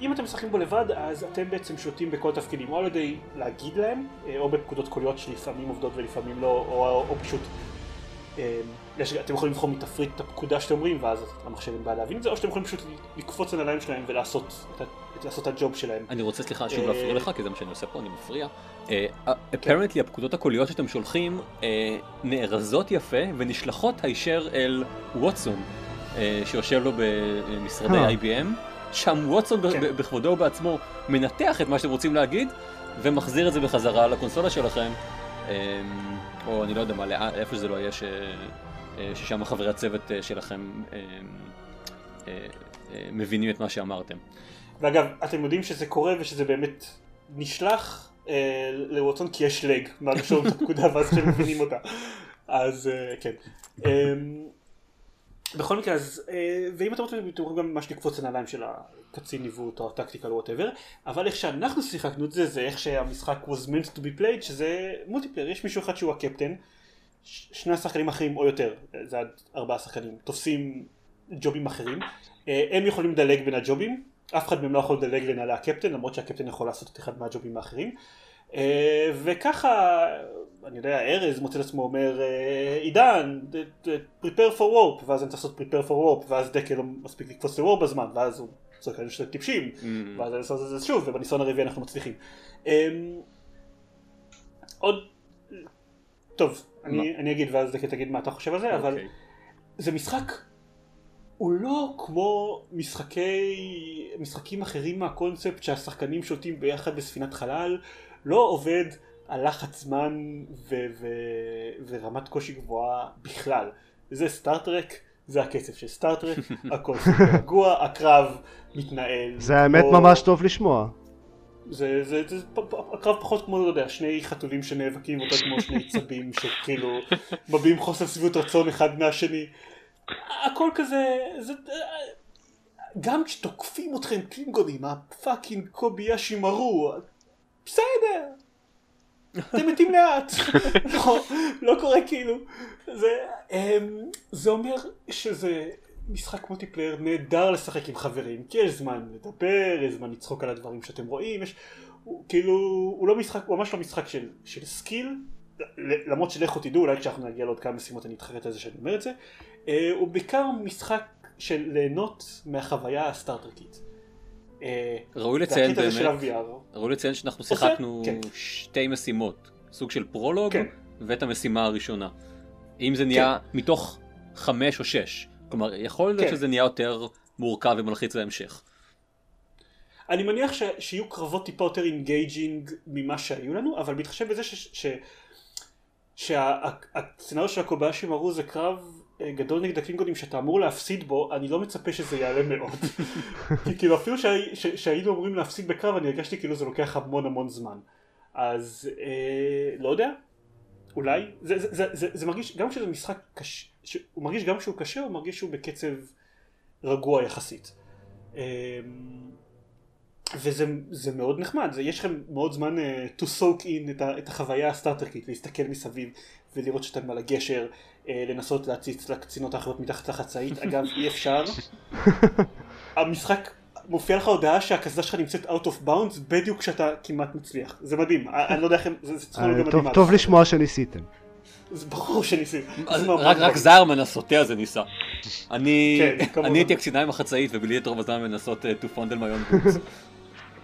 אם אתם משחקים בו לבד, אז אתם בעצם שולטים בכל תפקידים, או על ידי להגיד להם, אה, או בפקודות קוליות שלפעמים עובדות ולפעמים לא, או, או, או פשוט, אה, יש, אתם יכולים לבחור מתפריט את הפקודה שאתם אומרים, ואז המחשב אין בעיה להבין את זה, או שאתם יכולים פשוט לקפוץ על הנעליים שלהם ולעשות את, לעשות את הג'וב שלהם. אני רוצה סליחה שוב אה, להפריע לך, כי זה מה שאני עושה פה, אני מפריע. אפרנטלי הפקודות הקוליות שאתם שולחים אה, נארזות יפה ונשלחות הישר אל ווטסון, אה, שיושב לו במשרדי אה. IBM. שם ווטסון כן. ב- בכבודו ובעצמו מנתח את מה שאתם רוצים להגיד, ומחזיר את זה בחזרה לקונסולה שלכם. אה, או אני לא יודע מה, לאן- איפה שזה לא יהיה, ש- אה, ששם חברי הצוות אה, שלכם אה, אה, אה, מבינים את מה שאמרתם. ואגב, אתם יודעים שזה קורה ושזה באמת נשלח אה, ל Watson כי יש lag, מהראשון את הפקודה ואז כשהם מבינים אותה. אז אה, כן. אה, בכל מקרה, אז, אה, ואם אתם רוצים, אתם יכולים גם ממש לקפוץ לנעליים של הקצין ניווט או ה tactical whatever, אבל איך שאנחנו שיחקנו את זה, זה איך שהמשחק was meant to be played, שזה מולטיפלייר, יש מישהו אחד שהוא הקפטן, שני השחקנים האחרים או יותר, זה עד ארבעה שחקנים, תופסים ג'ובים אחרים, אה, הם יכולים לדלג בין הג'ובים, אף אחד מהם לא יכול לדלג לנעלי הקפטן, למרות שהקפטן יכול לעשות את אחד מהג'ובים האחרים, אה, וככה, אני יודע, ארז מוצא את עצמו אומר, אה, עידן, prepare for warp, ואז אני צריך לעשות prepare for warp, ואז דקל לא מספיק לקפוץ ל-warp בזמן, ואז הוא צועק עלינו שאתם טיפשים, Mm. ואז אני לעשות את זה שוב, ובניסיון הרביעי אנחנו מצליחים. אמ, עוד, טוב, אני אני אגיד ואז תגיד מה אתה חושב על זה, אבל אוקיי. זה משחק, הוא לא כמו משחקי, משחקים אחרים מהקונספט שהשחקנים שולטים ביחד בספינת חלל, לא עובד על לחץ זמן ו- ו- ורמת קושי גבוהה בכלל. זה Star Trek, זה הקצב של Star Trek, הכל סופר רגוע, הקרב מתנהל. זה האמת ממש טוב לשמוע. זה, זה, זה, פ- הקרב פחות כמו, לא יודע, שני חתולים שנאבקים ויותר כמו שני צבים שכאילו מביעים חוסר שביעות רצון אחד מהשני. הכל כזה, זה, גם כשתוקפים אתכם קלינגונים, ה fucking Kobayashi Maru, בסדר, אתם מתים לאט, לא, לא קורה כאילו, זה, אמ, זה אומר שזה משחק multiplayer נהדר לשחק עם חברים, כי יש זמן לדבר, יש זמן לצחוק על הדברים שאתם רואים, יש, הוא, כאילו, הוא לא משחק, הוא ממש לא משחק של, של skill, למרות שלכו תדעו, אולי כשאנחנו נגיע לעוד כמה משימות אני אתחרט על זה שאני אומר את זה, אה, הוא בעיקר משחק של ליהנות מהחוויה הסטארטרקית. אה, ראוי לציין באמת. ראוי לציין שאנחנו? שיחקנו כן. שתי משימות, סוג של פרולוג כן. ואת המשימה הראשונה. אם זה נהיה מתוך חמש או שש, כלומר יכול להיות כן. שזה נהיה יותר מורכב ומלחיץ להמשך. אני מניח ש, שיהיו קרבות טיפה יותר engaging ממה שהיו לנו, אבל בהתחשב בזה ש- ש- שה scenario של ה Kobayashi Maru זה קרב אה, גדול נגד הקלינגונים שאתה אמור להפסיד בו, אני לא מצפה שזה יעלה מאוד. כי כאילו אפילו שהי- ש- שהיינו אמורים להפסיד בקרב, אני הרגשתי כאילו זה לוקח המון המון זמן. אז אה, לא יודע, אולי, זה, זה, זה, זה, זה מרגיש, גם כשזה משחק קשה, ש- הוא מרגיש גם כשהוא קשה, הוא מרגיש שהוא בקצב רגוע יחסית. אה, וזה זה מאוד נחמד, זה, יש לכם מאוד זמן uh, to soak in את, ה, את החוויה הסטארטרקית, להסתכל מסביב ולראות שאתם על הגשר, uh, לנסות להציץ לקצינות האחרות מתחת לחצאית, אגב אי אפשר, המשחק, מופיע לך הודעה שהקסדה שלך נמצאת out of bounds בדיוק כשאתה כמעט מצליח, זה מדהים, אה, אני לא יודע איך הם, זה, צריך להיות אה, מדהים, טוב לשמוע שניסיתם. זה ברור זה ממש רק. זרמן הסוטה הזה ניסה. אני כן, הייתי הקצינה עם החצאית וביליתי את רוב הזמן אה, to fondle my own boots.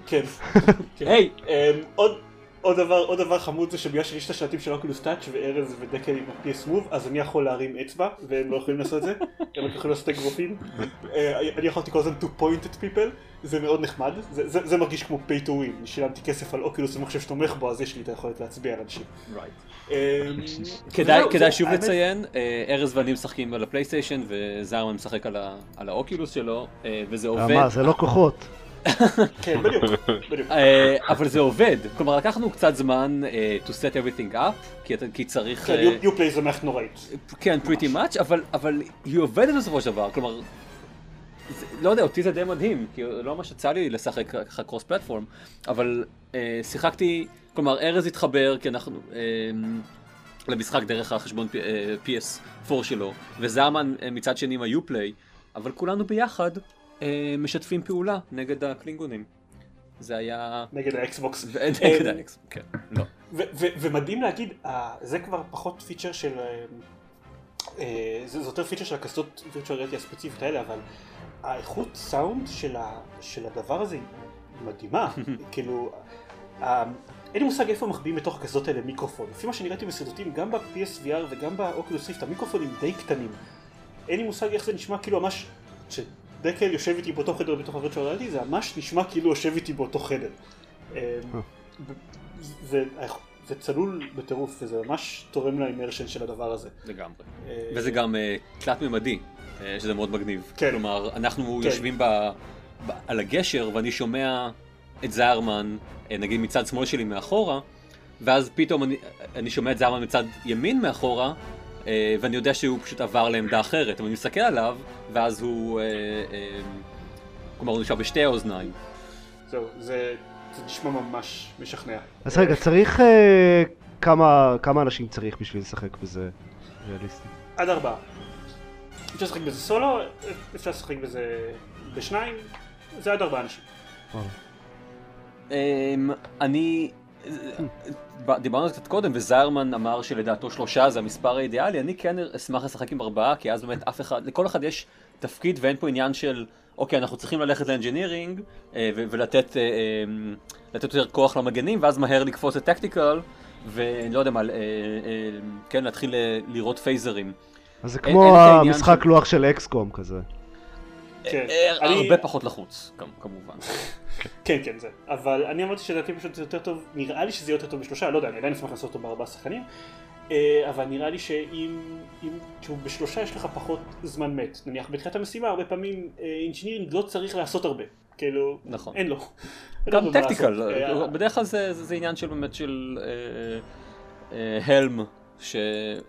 כן. כן. היי! אמ, עוד עוד דבר, עוד דבר חמוד זה שבגלל שיש את השלטים של אוקולוס טאץ' וארז ודקל עם ה-PS מוב אז אני יכול להרים אצבע והם לא יכולים לעשות את זה. הם רק יכולים לעשות אגרופים אה, אני יכולתי כל הזמן to point at people. זה מאוד נחמד. זה, זה, זה מרגיש כמו pay to win. שילמתי כסף על אוקולוס ומחשב שתומך בו אז יש לי את היכולת להצביע על אנשים. אמ, כדאי שוב לציין, אה, ארז ואני משחקים על הפלייסטיישן וזרמן משחק על ה- על האוקילוס שלו אה, וזה עובד. מה, זה לא כוחות. כן בדיוק בדיוק. אה, אבל זה עובד, כלומר לקחנו קצת זמן אה, to set everything up, כי צריך, כן, אה, יופליי זה מערכת נוראית כן, pretty much, אבל- היא עובדת בסופו של דבר, כלומר, לא יודע, אותי זה די מדהים, כי לא ממש יצא לי לשחק ככה cross platform, אבל שיחקתי, כלומר ארז התחבר, כי אנחנו, למשחק דרך החשבון פ- אה, PS4 שלו, וזרמן אה, מצד שני עם ה Uplay, אבל כולנו ביחד משתפים פעולה נגד הקלינגונים. זה היה... נגד ה Xbox. נגד אה, האקס, כן, לא. ו- ו- ומדהים להגיד, אה, זה כבר פחות feature של, אה, אה, זה זה יותר feature של הקסדות virtual reality הספציפית האלה, אבל האיכות סאונד של, ה- של הדבר הזה היא מדהימה, כאילו, אה, אין לי מושג איפה מחביאים בתוך הקסדות האלה מיקרופון, לפי מה שאני ראיתי בסרטוטים, גם ב-PSVR וגם באוקולוס ריפט המיקרופונים די קטנים, אין לי מושג איך זה נשמע כאילו ממש, כשדקל יושב איתי באותו חדר בתוך ה virtual reality, זה ממש נשמע כאילו יושב איתי באותו חדר. אה, זה, זה צלול בטירוף וזה ממש תורם לאימרשן של הדבר הזה. לגמרי. אה, וזה גם אה, תלת ממדי, אה, שזה מאוד מגניב. כן. כלומר, אנחנו כן. יושבים ב, ב, על הגשר ואני שומע את זרמן, אה, נגיד מצד שמאל שלי מאחורה, ואז פתאום אני, אני שומע את זרמן מצד ימין מאחורה, אה, ואני יודע שהוא פשוט עבר לעמדה אחרת, אבל אני מסתכל עליו, ואז הוא, אה, אה, כלומר הוא נשאר בשתי האוזניים. זהו, זה, זה נשמע ממש משכנע. אז רגע, צריך... אה, כמה כמה אנשים צריך בשביל לשחק בזה ריאליסטי? עד ארבעה. אפשר לשחק בזה סולו, אפשר לשחק בזה בשניים, זה עד ארבעה אנשים. אמ, אני דיברנו על זה קצת קודם, וזיירמן אמר שלדעתו שלושה זה המספר האידיאלי, אני כן אשמח לשחק עם ארבעה, כי אז באמת אף אחד, לכל אחד יש תפקיד ואין פה עניין של, אוקיי, אנחנו צריכים ללכת ל engineering ולתת לתת יותר כוח למגנים, ואז מהר לקפוץ ל tactical, ואני לא יודע מה, כן, להתחיל לירות פייזרים. אז זה כמו המשחק לוח של XCOM כזה. כן. הרבה פחות לחוץ, כמובן. כן, כן, זה. אבל אני אמרתי שלדעתי פשוט זה יותר טוב, נראה לי שזה יותר טוב בשלושה, לא יודע, אני עדיין אשמח לעשות אותו בארבעה שחקנים. אבל נראה לי שאם, תשמעו, בשלושה יש לך פחות זמן מת. נניח בתחילת המשימה, הרבה פעמים engineering לא צריך לעשות הרבה. כאילו, נכון. אין לו. גם tactical, בדרך כלל זה עניין של באמת של הלם. ש...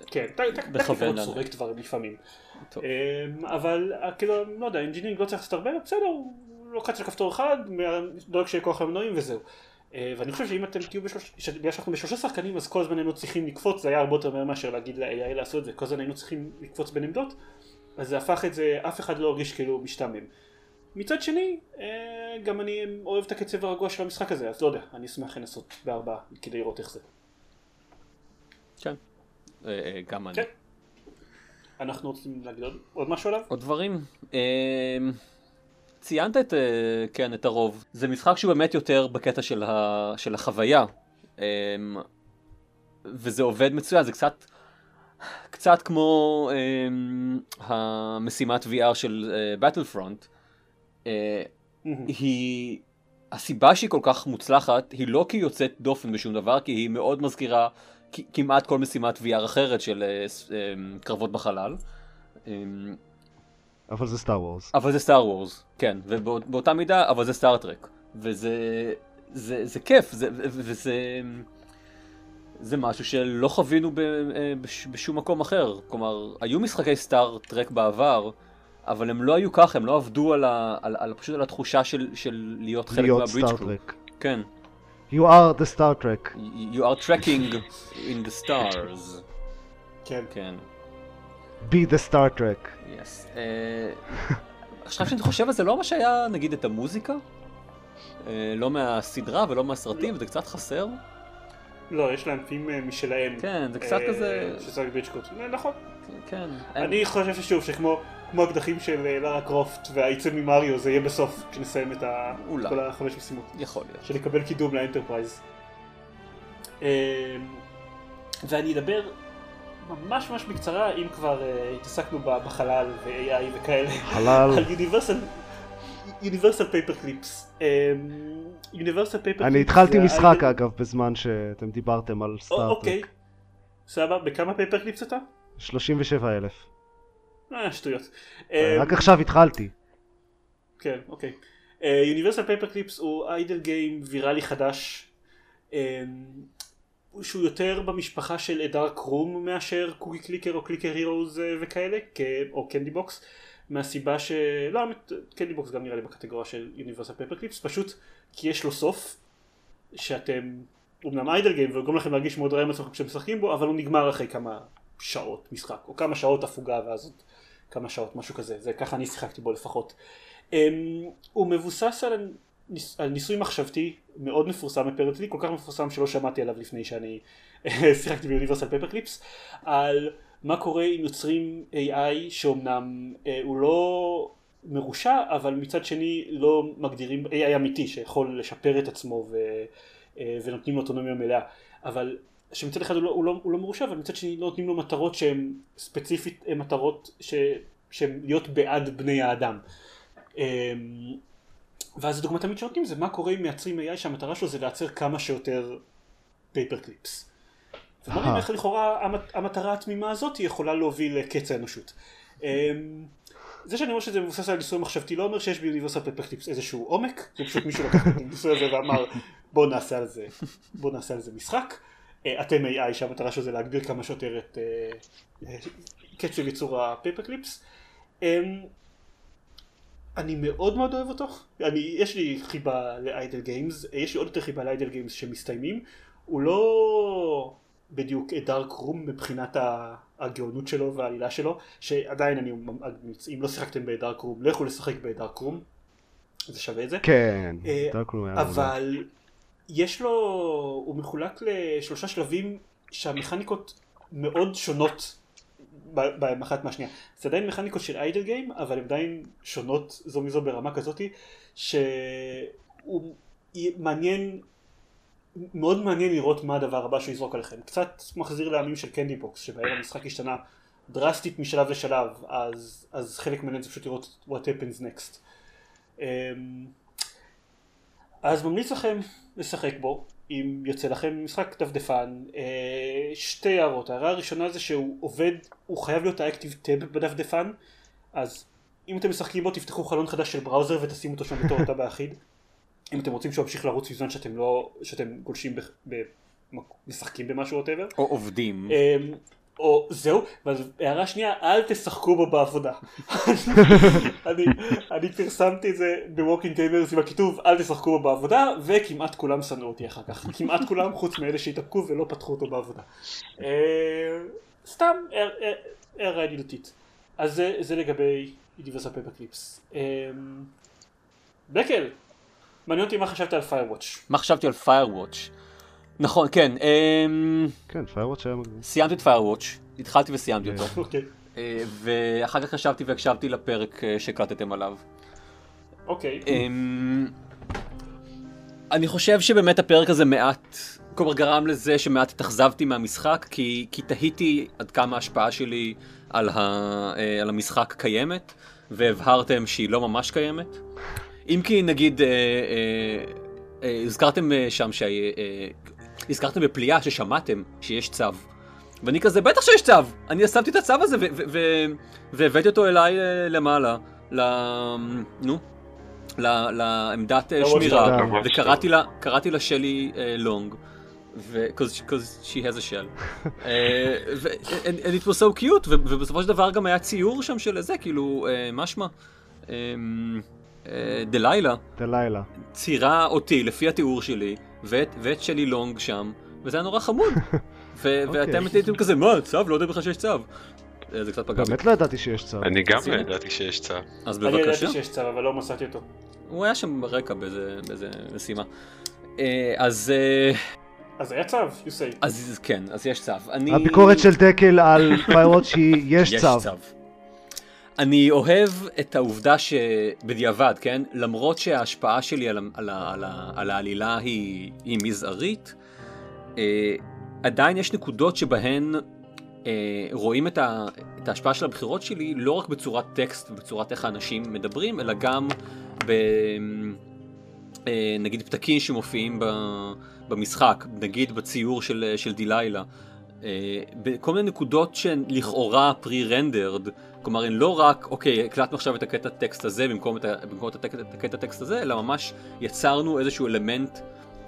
כן, tactical סורק דברים לפעמים. אבל כאילו, לא יודע, engineering לא צריך לעשות הרבה, בסדר, הוא לוחץ על כפתור אחד, דואג שיהיה כוח למנועים וזהו. ואני חושב שאם אתם תהיו בשלושה, בגלל שאנחנו בשלושה שחקנים אז כל הזמן היינו צריכים לקפוץ, זה היה הרבה יותר מהר מאשר להגיד ל-AI לעשות את זה, כל הזמן היינו צריכים לקפוץ בין עמדות, אז זה הפך את זה, אף אחד לא הרגיש כאילו משתעמם. מצד שני, גם אני אוהב את הקצב הרגוע של המשחק הזה, אז לא יודע, אני אשמח לנסות בארבעה כדי לראות איך זה. כן, גם אני. אנחנו רוצים להגיד עוד משהו עליו? עוד דברים. ציינת את, כן, את הרוב. זה משחק שהוא באמת יותר בקטע של, ה, של החוויה. וזה עובד מצוין, זה קצת, קצת כמו המשימת VR של Battlefront. היא, הסיבה שהיא כל כך מוצלחת היא לא כי היא יוצאת דופן בשום דבר, כי היא מאוד מזכירה כמעט כל משימת VR אחרת של קרבות בחלל. אבל זה סטאר וורס. אבל זה סטאר וורס, כן, ובאותה מידה, אבל זה סטארטרק. וזה זה, זה כיף, זה, וזה זה משהו שלא חווינו ב, בש, בשום מקום אחר. כלומר, היו משחקי סטארטרק בעבר, אבל הם לא היו ככה, הם לא עבדו על, ה, על, על, פשוט על התחושה של, של להיות חלק מהברידג' קרו. כן. You are the Star Trek. You are trekking in the stars. כן. כן. be the Star Trek. Yes. עכשיו שאני חושב על זה, לא מה שהיה נגיד את המוזיקה? לא מהסדרה ולא מהסרטים, וזה קצת חסר. לא, יש להם פים משלהם. כן, זה קצת כזה... שזה רק ביצ'קוט. נכון. כן. אני חושב ששוב, שכמו הקדחים של לארה קרופט והעיצוב ממריו, זה יהיה בסוף, כשנסיים את כל החמש משימות. יכול להיות. שנקבל קידום ל Enterprise. ואני אדבר ממש ממש בקצרה, אם כבר אה, התעסקנו בחלל ו-AI וכאלה, חלל. על Universal, Universal Paperclips. Universal Paperclips. אני התחלתי משחק אגב בזמן שאתם דיברתם על Star Trek. אוקיי, סבבה, בכמה paperclips אתה? 37 אלף. אה, שטויות. רק עכשיו התחלתי. כן, אוקיי. Universal Paperclips הוא idle game ויראלי חדש. שהוא יותר במשפחה של Dark Room מאשר Cookie Clicker או Clicker Heroes וכאלה, או Candy Box, מהסיבה ש... לא, Candy Box גם נראה לי בקטגוריה של Universal Paperclips, פשוט כי יש לו סוף, שאתם, אומנם idle game ויגרום לכם להרגיש מאוד רע עם עצמכם כשאתם משחקים בו, אבל הוא נגמר אחרי כמה שעות משחק, או כמה שעות הפוגה ואז עוד כמה שעות, משהו כזה, זה ככה אני שיחקתי בו לפחות. אמ, הוא מבוסס על על ניסוי מחשבתי מאוד מפורסם apparently, כל כך מפורסם שלא שמעתי עליו לפני שאני שיחקתי ב Universal Paperclips, על מה קורה אם יוצרים AI שאומנם אה, הוא לא מרושע, אבל מצד שני לא מגדירים AI אמיתי שיכול לשפר את עצמו ו, אה, ונותנים לו אוטונומיה מלאה, אבל שמצד אחד הוא לא, הוא, לא, הוא לא מרושע, אבל מצד שני לא נותנים לו מטרות שהן ספציפית מטרות שהן להיות בעד בני האדם. אה, ואז הדוגמה תמיד שנותנים זה מה קורה אם מייצרים AI שהמטרה שלו זה לייצר כמה שיותר paperclips. ומראים איך לכאורה המטרה התמימה הזאת יכולה להוביל לקץ האנושות. זה שאני אומר שזה מבוסס על ניסוי מחשבתי לא אומר שיש ב Universal Paperclips איזשהו עומק, זה פשוט מישהו לקח את הניסוי הזה ואמר בוא נעשה על זה, בוא נעשה על זה משחק. אתם AI שהמטרה שלו זה להגביר כמה שיותר את קצב ייצור ה paperclips. אני מאוד מאוד אוהב אותו, אני, יש לי חיבה ל idle games, יש לי עוד יותר חיבה ל idle games שמסתיימים, הוא לא בדיוק דארק רום מבחינת הגאונות שלו והעלילה שלו, שעדיין אני, אם לא שיחקתם ב Dark Room, לכו לשחק ב Dark Room, זה שווה את זה. כן, Dark Room היה אבל יש לו, הוא מחולק לשלושה שלבים שהמכניקות מאוד שונות ב- אחת מהשנייה. זה עדיין מכניקות של idle game, אבל הן עדיין שונות זו מזו ברמה כזאתי, שהוא מעניין, מאוד מעניין לראות מה הדבר הבא שהוא יזרוק עליכם. קצת מחזיר לימים של Candy Box, שבהם המשחק השתנה דרסטית משלב לשלב, אז, אז חלק מהעניין זה פשוט לראות what happens next. אז ממליץ לכם לשחק בו, אם יוצא לכם משחק דפדפן, אה, שתי הערות, ההערה הראשונה זה שהוא עובד, הוא חייב להיות האקטיב טאב בדפדפן, אז אם אתם משחקים בו תפתחו חלון חדש של בראוזר ותשימו אותו שם בתור אותה באחיד, אם אתם רוצים שהוא ימשיך לרוץ בזמן שאתם לא, שאתם גולשים ב... ב משחקים במשהו ווטאבר. או עובדים. אה, או זהו, ואז הערה שנייה, אל תשחקו בו בעבודה. אני, אני פרסמתי את זה ב Working Gamers עם הכיתוב אל תשחקו בו בעבודה, וכמעט כולם שנאו אותי אחר כך. כמעט כולם חוץ מאלה שהתאפקו ולא פתחו אותו בעבודה. אה, סתם הערה ידידותית. אז זה, זה לגבי Universal Paperclips. בקל, מעניין אותי מה חשבת על Firewatch. מה חשבתי על Firewatch? נכון, כן. אמ, כן, Firewatch היה מגניב. סיימתי את Firewatch, התחלתי וסיימתי אותו. אוקיי. אה, ואחר כך ישבתי והקשבתי לפרק אה, שהקלטתם עליו. אוקיי. אמ, אני חושב שבאמת הפרק הזה מעט, כלומר גרם לזה שמעט התאכזבתי מהמשחק, כי, כי תהיתי עד כמה ההשפעה שלי על, ה, אה, על המשחק קיימת, והבהרתם שהיא לא ממש קיימת. אם כי נגיד, אה, אה, אה, הזכרתם שם שה... אה, הזכרתם בפליאה ששמעתם שיש צו. ואני כזה, בטח שיש צו! אני שמתי את הצו הזה והבאתי אותו אליי אה, למעלה, ל... נו. לעמדת אה, שמירה, וקראתי לה, שלי לונג. ו- cause she has a shell. and, and it was so cute, ובסופו של דבר גם היה ציור שם של זה, כאילו, משמע. דלילה. דלילה. ציירה אותי לפי התיאור שלי, ואת, ואת שלי לונג שם, וזה היה נורא חמוד. ו- okay. ואתם אוקיי. הייתם כזה, מה, צו? לא יודע בכלל שיש צו. אה, זה קצת פגע בי. באמת לא ידעתי שיש צו. אני גם לא ידעתי שיש צו. אז אני בבקשה. ידעתי שיש צו, אבל לא מצאתי אותו. הוא היה שם ברקע באיזה, באיזה משימה. אה, אז... אה, אז היה צו, you say. אז כן, אז יש צו. אני... הביקורת של דקל על פיירוואץ' היא יש יש צו. אני אוהב את העובדה שבדיעבד, כן? למרות שההשפעה שלי על, על, על, על העלילה היא, היא מזערית, אה, עדיין יש נקודות שבהן אה, רואים את, ה, את ההשפעה של הבחירות שלי לא רק בצורת טקסט ובצורת איך האנשים מדברים, אלא גם ב... אה, נגיד פתקים שמופיעים ב, במשחק, נגיד בציור של, של דיליילה. אה, בכל מיני נקודות שהן לכאורה pre-rendered, כלומר הן לא רק, אוקיי, הקלטנו עכשיו את הקטע טקסט הזה במקום את, ה- במקום את הקטע, הקטע טקסט הזה, אלא ממש יצרנו איזשהו אלמנט אה,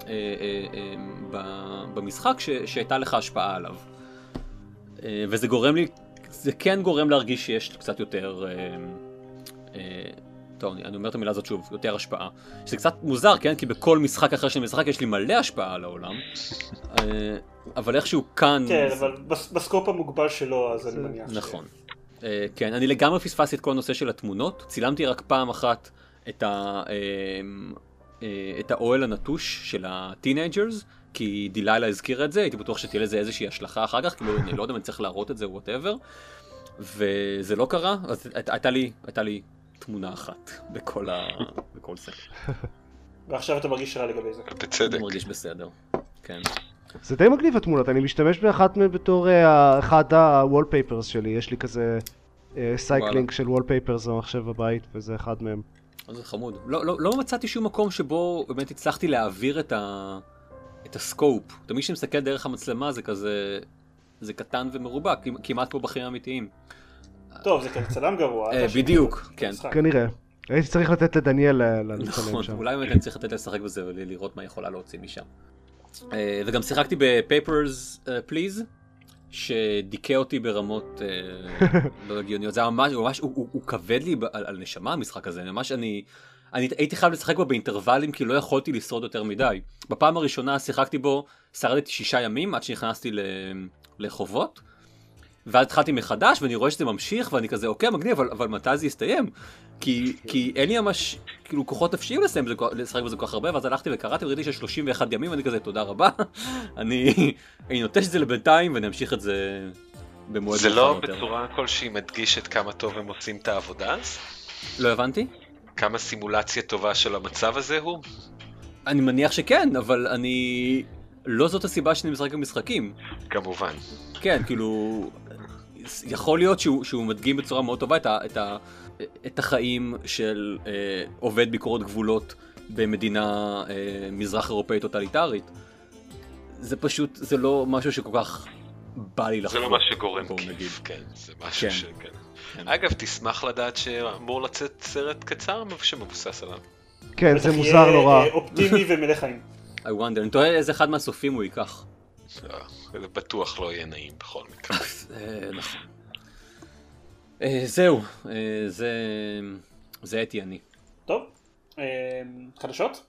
אה, אה, ב- במשחק ש, שהייתה לך השפעה עליו. אה, וזה גורם לי, זה כן גורם להרגיש שיש קצת יותר, אה, אה, טוב, אני, אני אומר את המילה הזאת שוב, יותר השפעה. שזה קצת מוזר, כן? כי בכל משחק אחר שאני משחק יש לי מלא השפעה על העולם. אה, אבל איכשהו כאן... כן, זה- אבל בס- ב scope המוגבל שלו, אז אני מניח. ש- נכון. אה, כן, אני לגמרי פספסתי את כל הנושא של התמונות. צילמתי רק פעם אחת את, ה, אה, אה, את האוהל הנטוש של ה teenagers, כי דיליילה הזכירה את זה, הייתי בטוח שתהיה לזה איזושהי השלכה אחר כך, כאילו אני לא יודע אם אני צריך להראות את זה, whatever. וזה לא קרה, אז הי- הייתה לי, הייתה לי תמונה אחת בכל, ה, בכל זה. ועכשיו אתה מרגיש רע לגבי זה. בצדק. אני מרגיש בסדר. כן. זה די מגניב התמונות, אני משתמש באחת מהן בתור אה, אחד ה-wallpapers שלי, יש לי כזה cycling של wallpapers במחשב בבית, וזה אחד מהם. אז זה חמוד. לא, לא, לא מצאתי שום מקום שבו באמת הצלחתי להעביר את, ה, את ה scope. תמיד כשאני מסתכל דרך המצלמה זה כזה, זה קטן ומרובע, כמ- כמעט כמו בחיים האמיתיים. טוב, זה כזה צלם גרוע. אה, בדיוק, כן. כנראה. הייתי צריך לתת לדניאל אה, לצלם נכון, שם. אולי באמת אני צריך לתת לשחק בזה ולראות מה יכולה להוציא משם. אה, וגם שיחקתי בפייפרס פליז, שדיכא אותי ברמות אה, לא הגיוניות. זה היה ממש, ממש, הוא, הוא, הוא כבד לי על, על נשמה המשחק הזה, ממש אני, אני הייתי חייב לשחק בו באינטרוולים כי לא יכולתי לשרוד יותר מדי. בפעם הראשונה שיחקתי בו, שרדתי שישה ימים עד שנכנסתי ל- לחובות, ואז התחלתי מחדש ואני רואה שזה ממשיך ואני כזה אוקיי מגניב אבל, אבל מתי זה יסתיים? כי, כי אין לי ממש כאילו כוחות נפשיים לסיים בזה, לשחק בזה כל כך הרבה ואז הלכתי וקראתי וראיתי שיש 31 ימים ואני כזה תודה רבה אני, אני נוטש את זה לבינתיים ואני אמשיך את זה במועד זה לא יותר. בצורה כלשהי מדגיש את כמה טוב הם עושים את העבודה אז? לא הבנתי? כמה סימולציה טובה של המצב הזה הוא? אני מניח שכן אבל אני לא זאת הסיבה שאני משחק במשחקים כמובן. כן, כאילו, יכול להיות שהוא, שהוא מדגים בצורה מאוד טובה את, ה, את, ה, את החיים של אה, עובד ביקורת גבולות במדינה אה, מזרח אירופאית טוטליטרית. זה פשוט, זה לא משהו שכל כך בא לי זה לחוות. לא מה שגורם בואו נגיד. כיף, כן, זה משהו כן. שכן. כן. אגב, תשמח לדעת שאמור לצאת סרט קצר שמבוסס עליו. כן, זה מוזר נורא. אה, אופטימי ומלא חיים. I wonder, אני תוהה איזה אחד מהסופים הוא ייקח. אה, זה בטוח לא יהיה נעים בכל מקרה. אה, נכון. אה, זהו, אה, זה... זה הייתי אני. טוב, אה, חדשות?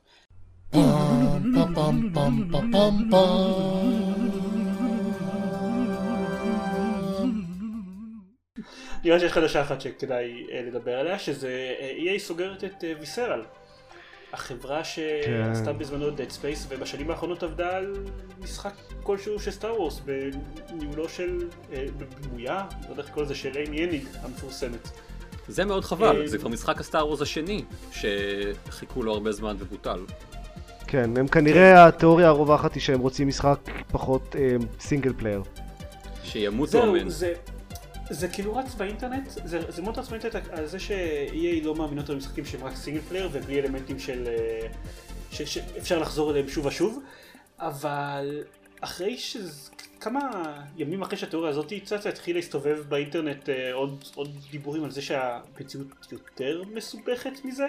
נראה שיש חדשה אחת שכדאי לדבר עליה, שזה EA סוגרת את ויסרל. החברה שעשתה בזמנו את Dead Space ובשנים האחרונות עבדה על משחק כלשהו של Star Wars בניהולו של, אה, בדמויה, לא יודע איך לקרוא לזה, של Amy Hennig המפורסמת. זה מאוד חבל, אה, זה כבר משחק ה Star Wars השני, שחיכו לו הרבה זמן ובוטל. כן, הם כנראה, התיאוריה הרווחת היא שהם רוצים משחק פחות single player. שימותו זהו, אמן. זה, כאילו רץ באינטרנט, זה, זה מאוד רץ באינטרנט על זה ש-EA לא מאמינות על משחקים שהם רק single player ובלי אלמנטים של... אה, שאפשר לחזור אליהם שוב ושוב, אבל אחרי ש... כמה ימים אחרי שהתיאוריה הזאת צצה התחיל להסתובב באינטרנט אה, עוד, עוד דיבורים על זה שהמציאות יותר מסובכת מזה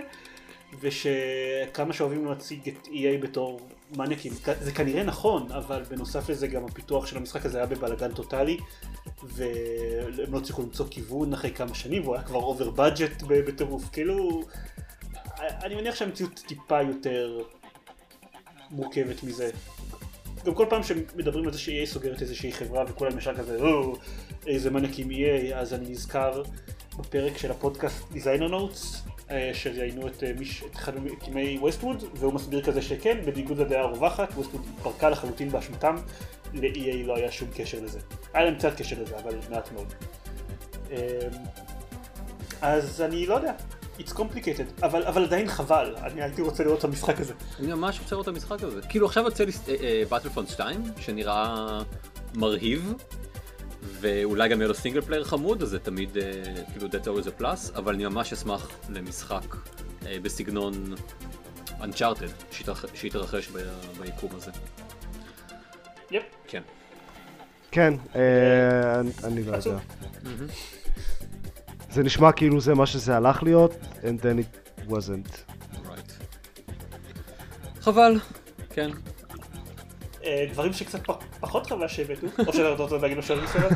ושכמה שאוהבים להציג את EA בתור מניאקים, זה כנראה נכון, אבל בנוסף לזה גם הפיתוח של המשחק הזה היה בבלאגן טוטאלי והם לא הצליחו למצוא כיוון אחרי כמה שנים והוא היה כבר over budget בטירוף, כאילו אני מניח שהמציאות טיפה יותר מורכבת מזה. גם כל פעם שמדברים על זה ש-EA סוגרת איזושהי חברה וכולם ישר כזה, איזה מניאקים EA, אז אני נזכר בפרק של הפודקאסט Designer Notes, שראיינו את, אה, את אחד ממקימי Westwood, והוא מסביר כזה שכן, בניגוד לדעה הרווחת, Westwood התפרקה לחלוטין באשמתם, ל-EA לא היה שום קשר לזה. היה להם קצת קשר לזה, אבל מעט מאוד. אמ, אז אני לא יודע, it's complicated, אבל, אבל עדיין חבל, אני הייתי רוצה לראות את המשחק הזה. אני ממש רוצה לראות את המשחק הזה. כאילו עכשיו יוצא לי Battlefront 2, שנראה מרהיב, ואולי גם יהיה לו single player חמוד, אז זה תמיד אה, כאילו that's always a plus, אבל אני ממש אשמח למשחק אה, בסגנון Uncharted, שיתרח- שיתרחש ביקום הזה. יפ. כן. כן, אה, אני- אני לא. יודע. זה נשמע כאילו זה מה שזה הלך להיות, and then it wasn't. Right. חבל, כן. אה, דברים שקצת פחות חבל שהבאתו, או שאתה רוצה להגיד שאני בסדר?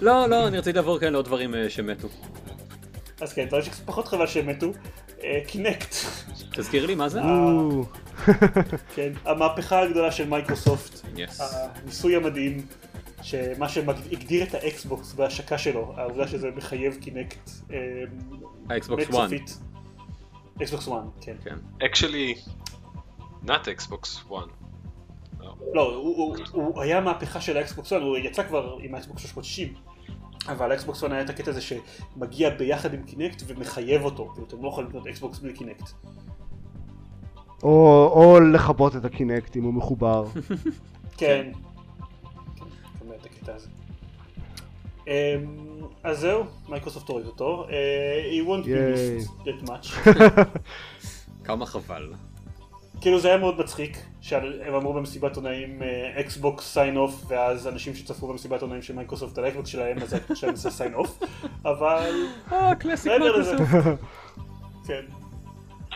לא, לא, אני רציתי לעבור כאן לעוד דברים אה, שמתו. אז כן, דברים שקצת פחות חבל שהם מתו, קינקט, תזכיר לי מה זה? כן, המהפכה הגדולה של מייקרוסופט, Yes. הניסוי המדהים, שמה שהגדיר את האקסבוקס בהשקה שלו, העובדה שזה מחייב קינקט, אה, האקסבוקס מת 1. סופית. אקסבוקס 1, כן. כן. actually, not Xbox One. לא, הוא, הוא, הוא היה מהפכה של האקסבוקס 1, הוא יצא כבר עם האקסבוקס 360, אבל האקסבוקס 1 היה את הקטע הזה שמגיע ביחד עם קינקט ומחייב אותו, כאילו אתם לא יכולים לקנות אקסבוקס בלי קינקט. או או לכבות את הקינקט אם הוא מחובר. כן. כן, שומע את הקטע הזה. אמ, אז זהו, מייקרוסופט הוריד אותו. אה, he won't be missed that much. כמה חבל. כאילו זה היה מאוד מצחיק, שהם אמרו במסיבת עיתונאים Xbox sign off, ואז אנשים שצפו במסיבת עיתונאים של מייקרוסופט על האקסבוקס שלהם, אז שלהם עשה sign off, אבל אה, classic מייקרוסופט. כן.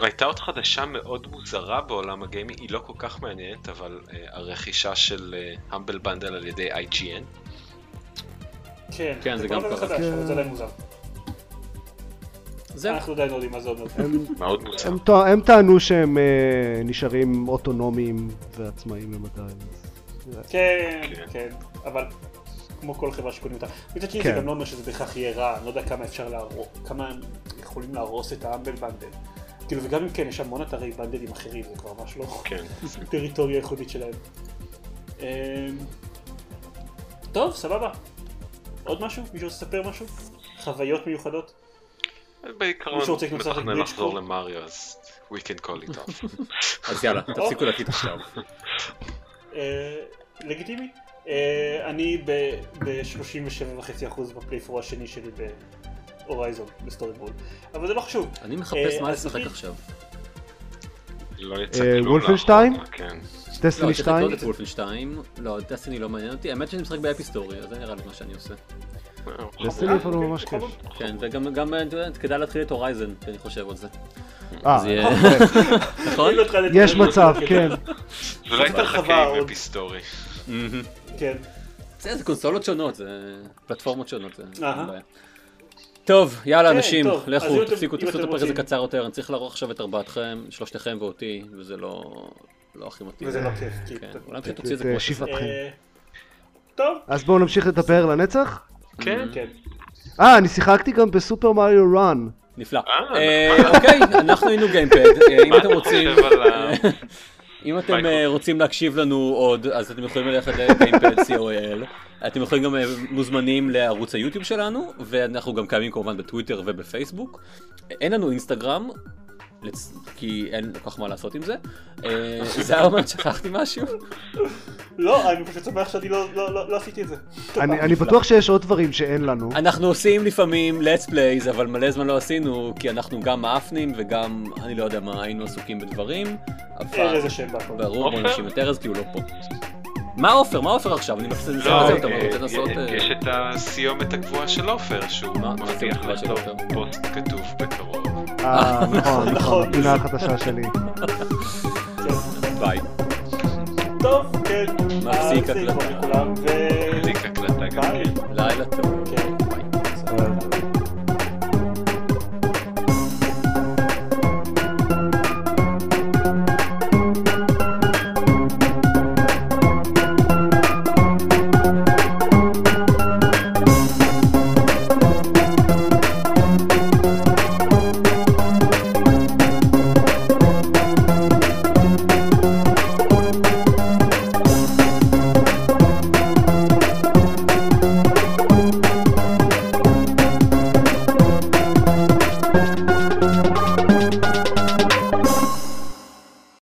הייתה עוד חדשה מאוד מוזרה בעולם הגיימי, היא לא כל כך מעניינת, אבל uh, הרכישה של המבל uh, בנדל על ידי IGN. כן, כן, זה כבר גם דבר קרה. אבל זה די מוזר. זהו. אנחנו עדיין לא יודעים מה זה אומר. הם- מאוד מוזר. הם טענו שהם אה, נשארים אוטונומיים ועצמאיים למדי. אז- כן, כן, אבל כמו כל חברה שקונים אותה. מצד שני כן. זה גם לא אומר שזה בהכרח יהיה רע, אני לא יודע כמה אפשר להרוס, כמה הם יכולים להרוס את האמבל בנדל. כאילו וגם אם כן, יש המון אתרי בנדלים אחרים, זה כבר ממש לא כן. טריטוריה ייחודית שלהם. אמ, טוב, סבבה. עוד משהו? מישהו רוצה לספר משהו? חוויות מיוחדות? בעיקרון, מתכנן לחזור? למריו, אז we can call it off. אז יאללה, תפסיקו להקליט עכשיו. אה, לגיטימי. אה, אני ב-37.5% ב playthrough השני שלי ב Horizon, ב story mode. אבל זה לא חשוב. אני מחפש אה, מה לשחק עכשיו. לא Wolfenstein? כן. Destiny לא, צריך 2? לקנות את Wolfenstein. לא, Destiny לא מעניין אותי. האמת שאני משחק ב Epistory, אז זה נראה לי מה שאני עושה. אה, אפילו אוקיי, ממש כיף. כן, וגם, יודע, כדאי להתחיל את Horizon, אני חושב על זה. אה, אז יהיה- נכון? לא יש לא מצב, כן. אולי הרחבה תחכה עם. אפיסטורי. כן. זה קונסולות שונות, זה פלטפורמות שונות, זה בעיה. טוב, יאללה כן, אנשים, לכו, תפסיקו, תפסיקו את הפרק הזה קצר יותר, אני צריך לערוך עכשיו את ארבעתכם, שלושתכם ואותי, וזה לא לא הכי מתאים. וזה לא כיף. כי- כן, אולי פשוט תוציא את זה כמו אה, שזה. שבעתכם. אה, טוב, אז בואו נמשיך לדבר לנצח? כן. כן. אה, אני שיחקתי גם בסופר מריו רן. נפלא. אה, אה, אוקיי, אנחנו היינו גיימפד, אה, אם אתם רוצים... אם אתם רוצים להקשיב לנו עוד, אז אתם יכולים ללכת לגיימפד co.il. אתם יכולים גם מוזמנים לערוץ היוטיוב שלנו, ואנחנו גם קיימים כמובן בטוויטר ובפייסבוק. אין לנו אינסטגרם, לצ- כי אין כל כך מה לעשות עם זה. אה, זה היה אומר שכחתי משהו? לא, אני פשוט שמח שאני לא- לא לא- לא עשיתי את זה. אני אני בטוח שיש עוד דברים שאין לנו. אנחנו עושים לפעמים let's plays, אבל מלא זמן לא עשינו, כי אנחנו גם מאפנים וגם, אני לא יודע מה, היינו עסוקים בדברים. אבל... ארז אשם בהכל. ברור, בוא עופר? נשים את ארז כי הוא לא פה. מה עופר? מה עופר עכשיו? אני מפסיד את לא, זה, אתה אה, רוצה לנסות... אה, יש את הסיומת הקבועה של עופר, שהוא מה- מה מבטיח לכתוב? פוסט כתוב נכון, נכון, נכון. הפינה החדשה שלי. ביי. טוב, כן. מפסיק אז זה הקלטה. כן. לילה טוב. כן.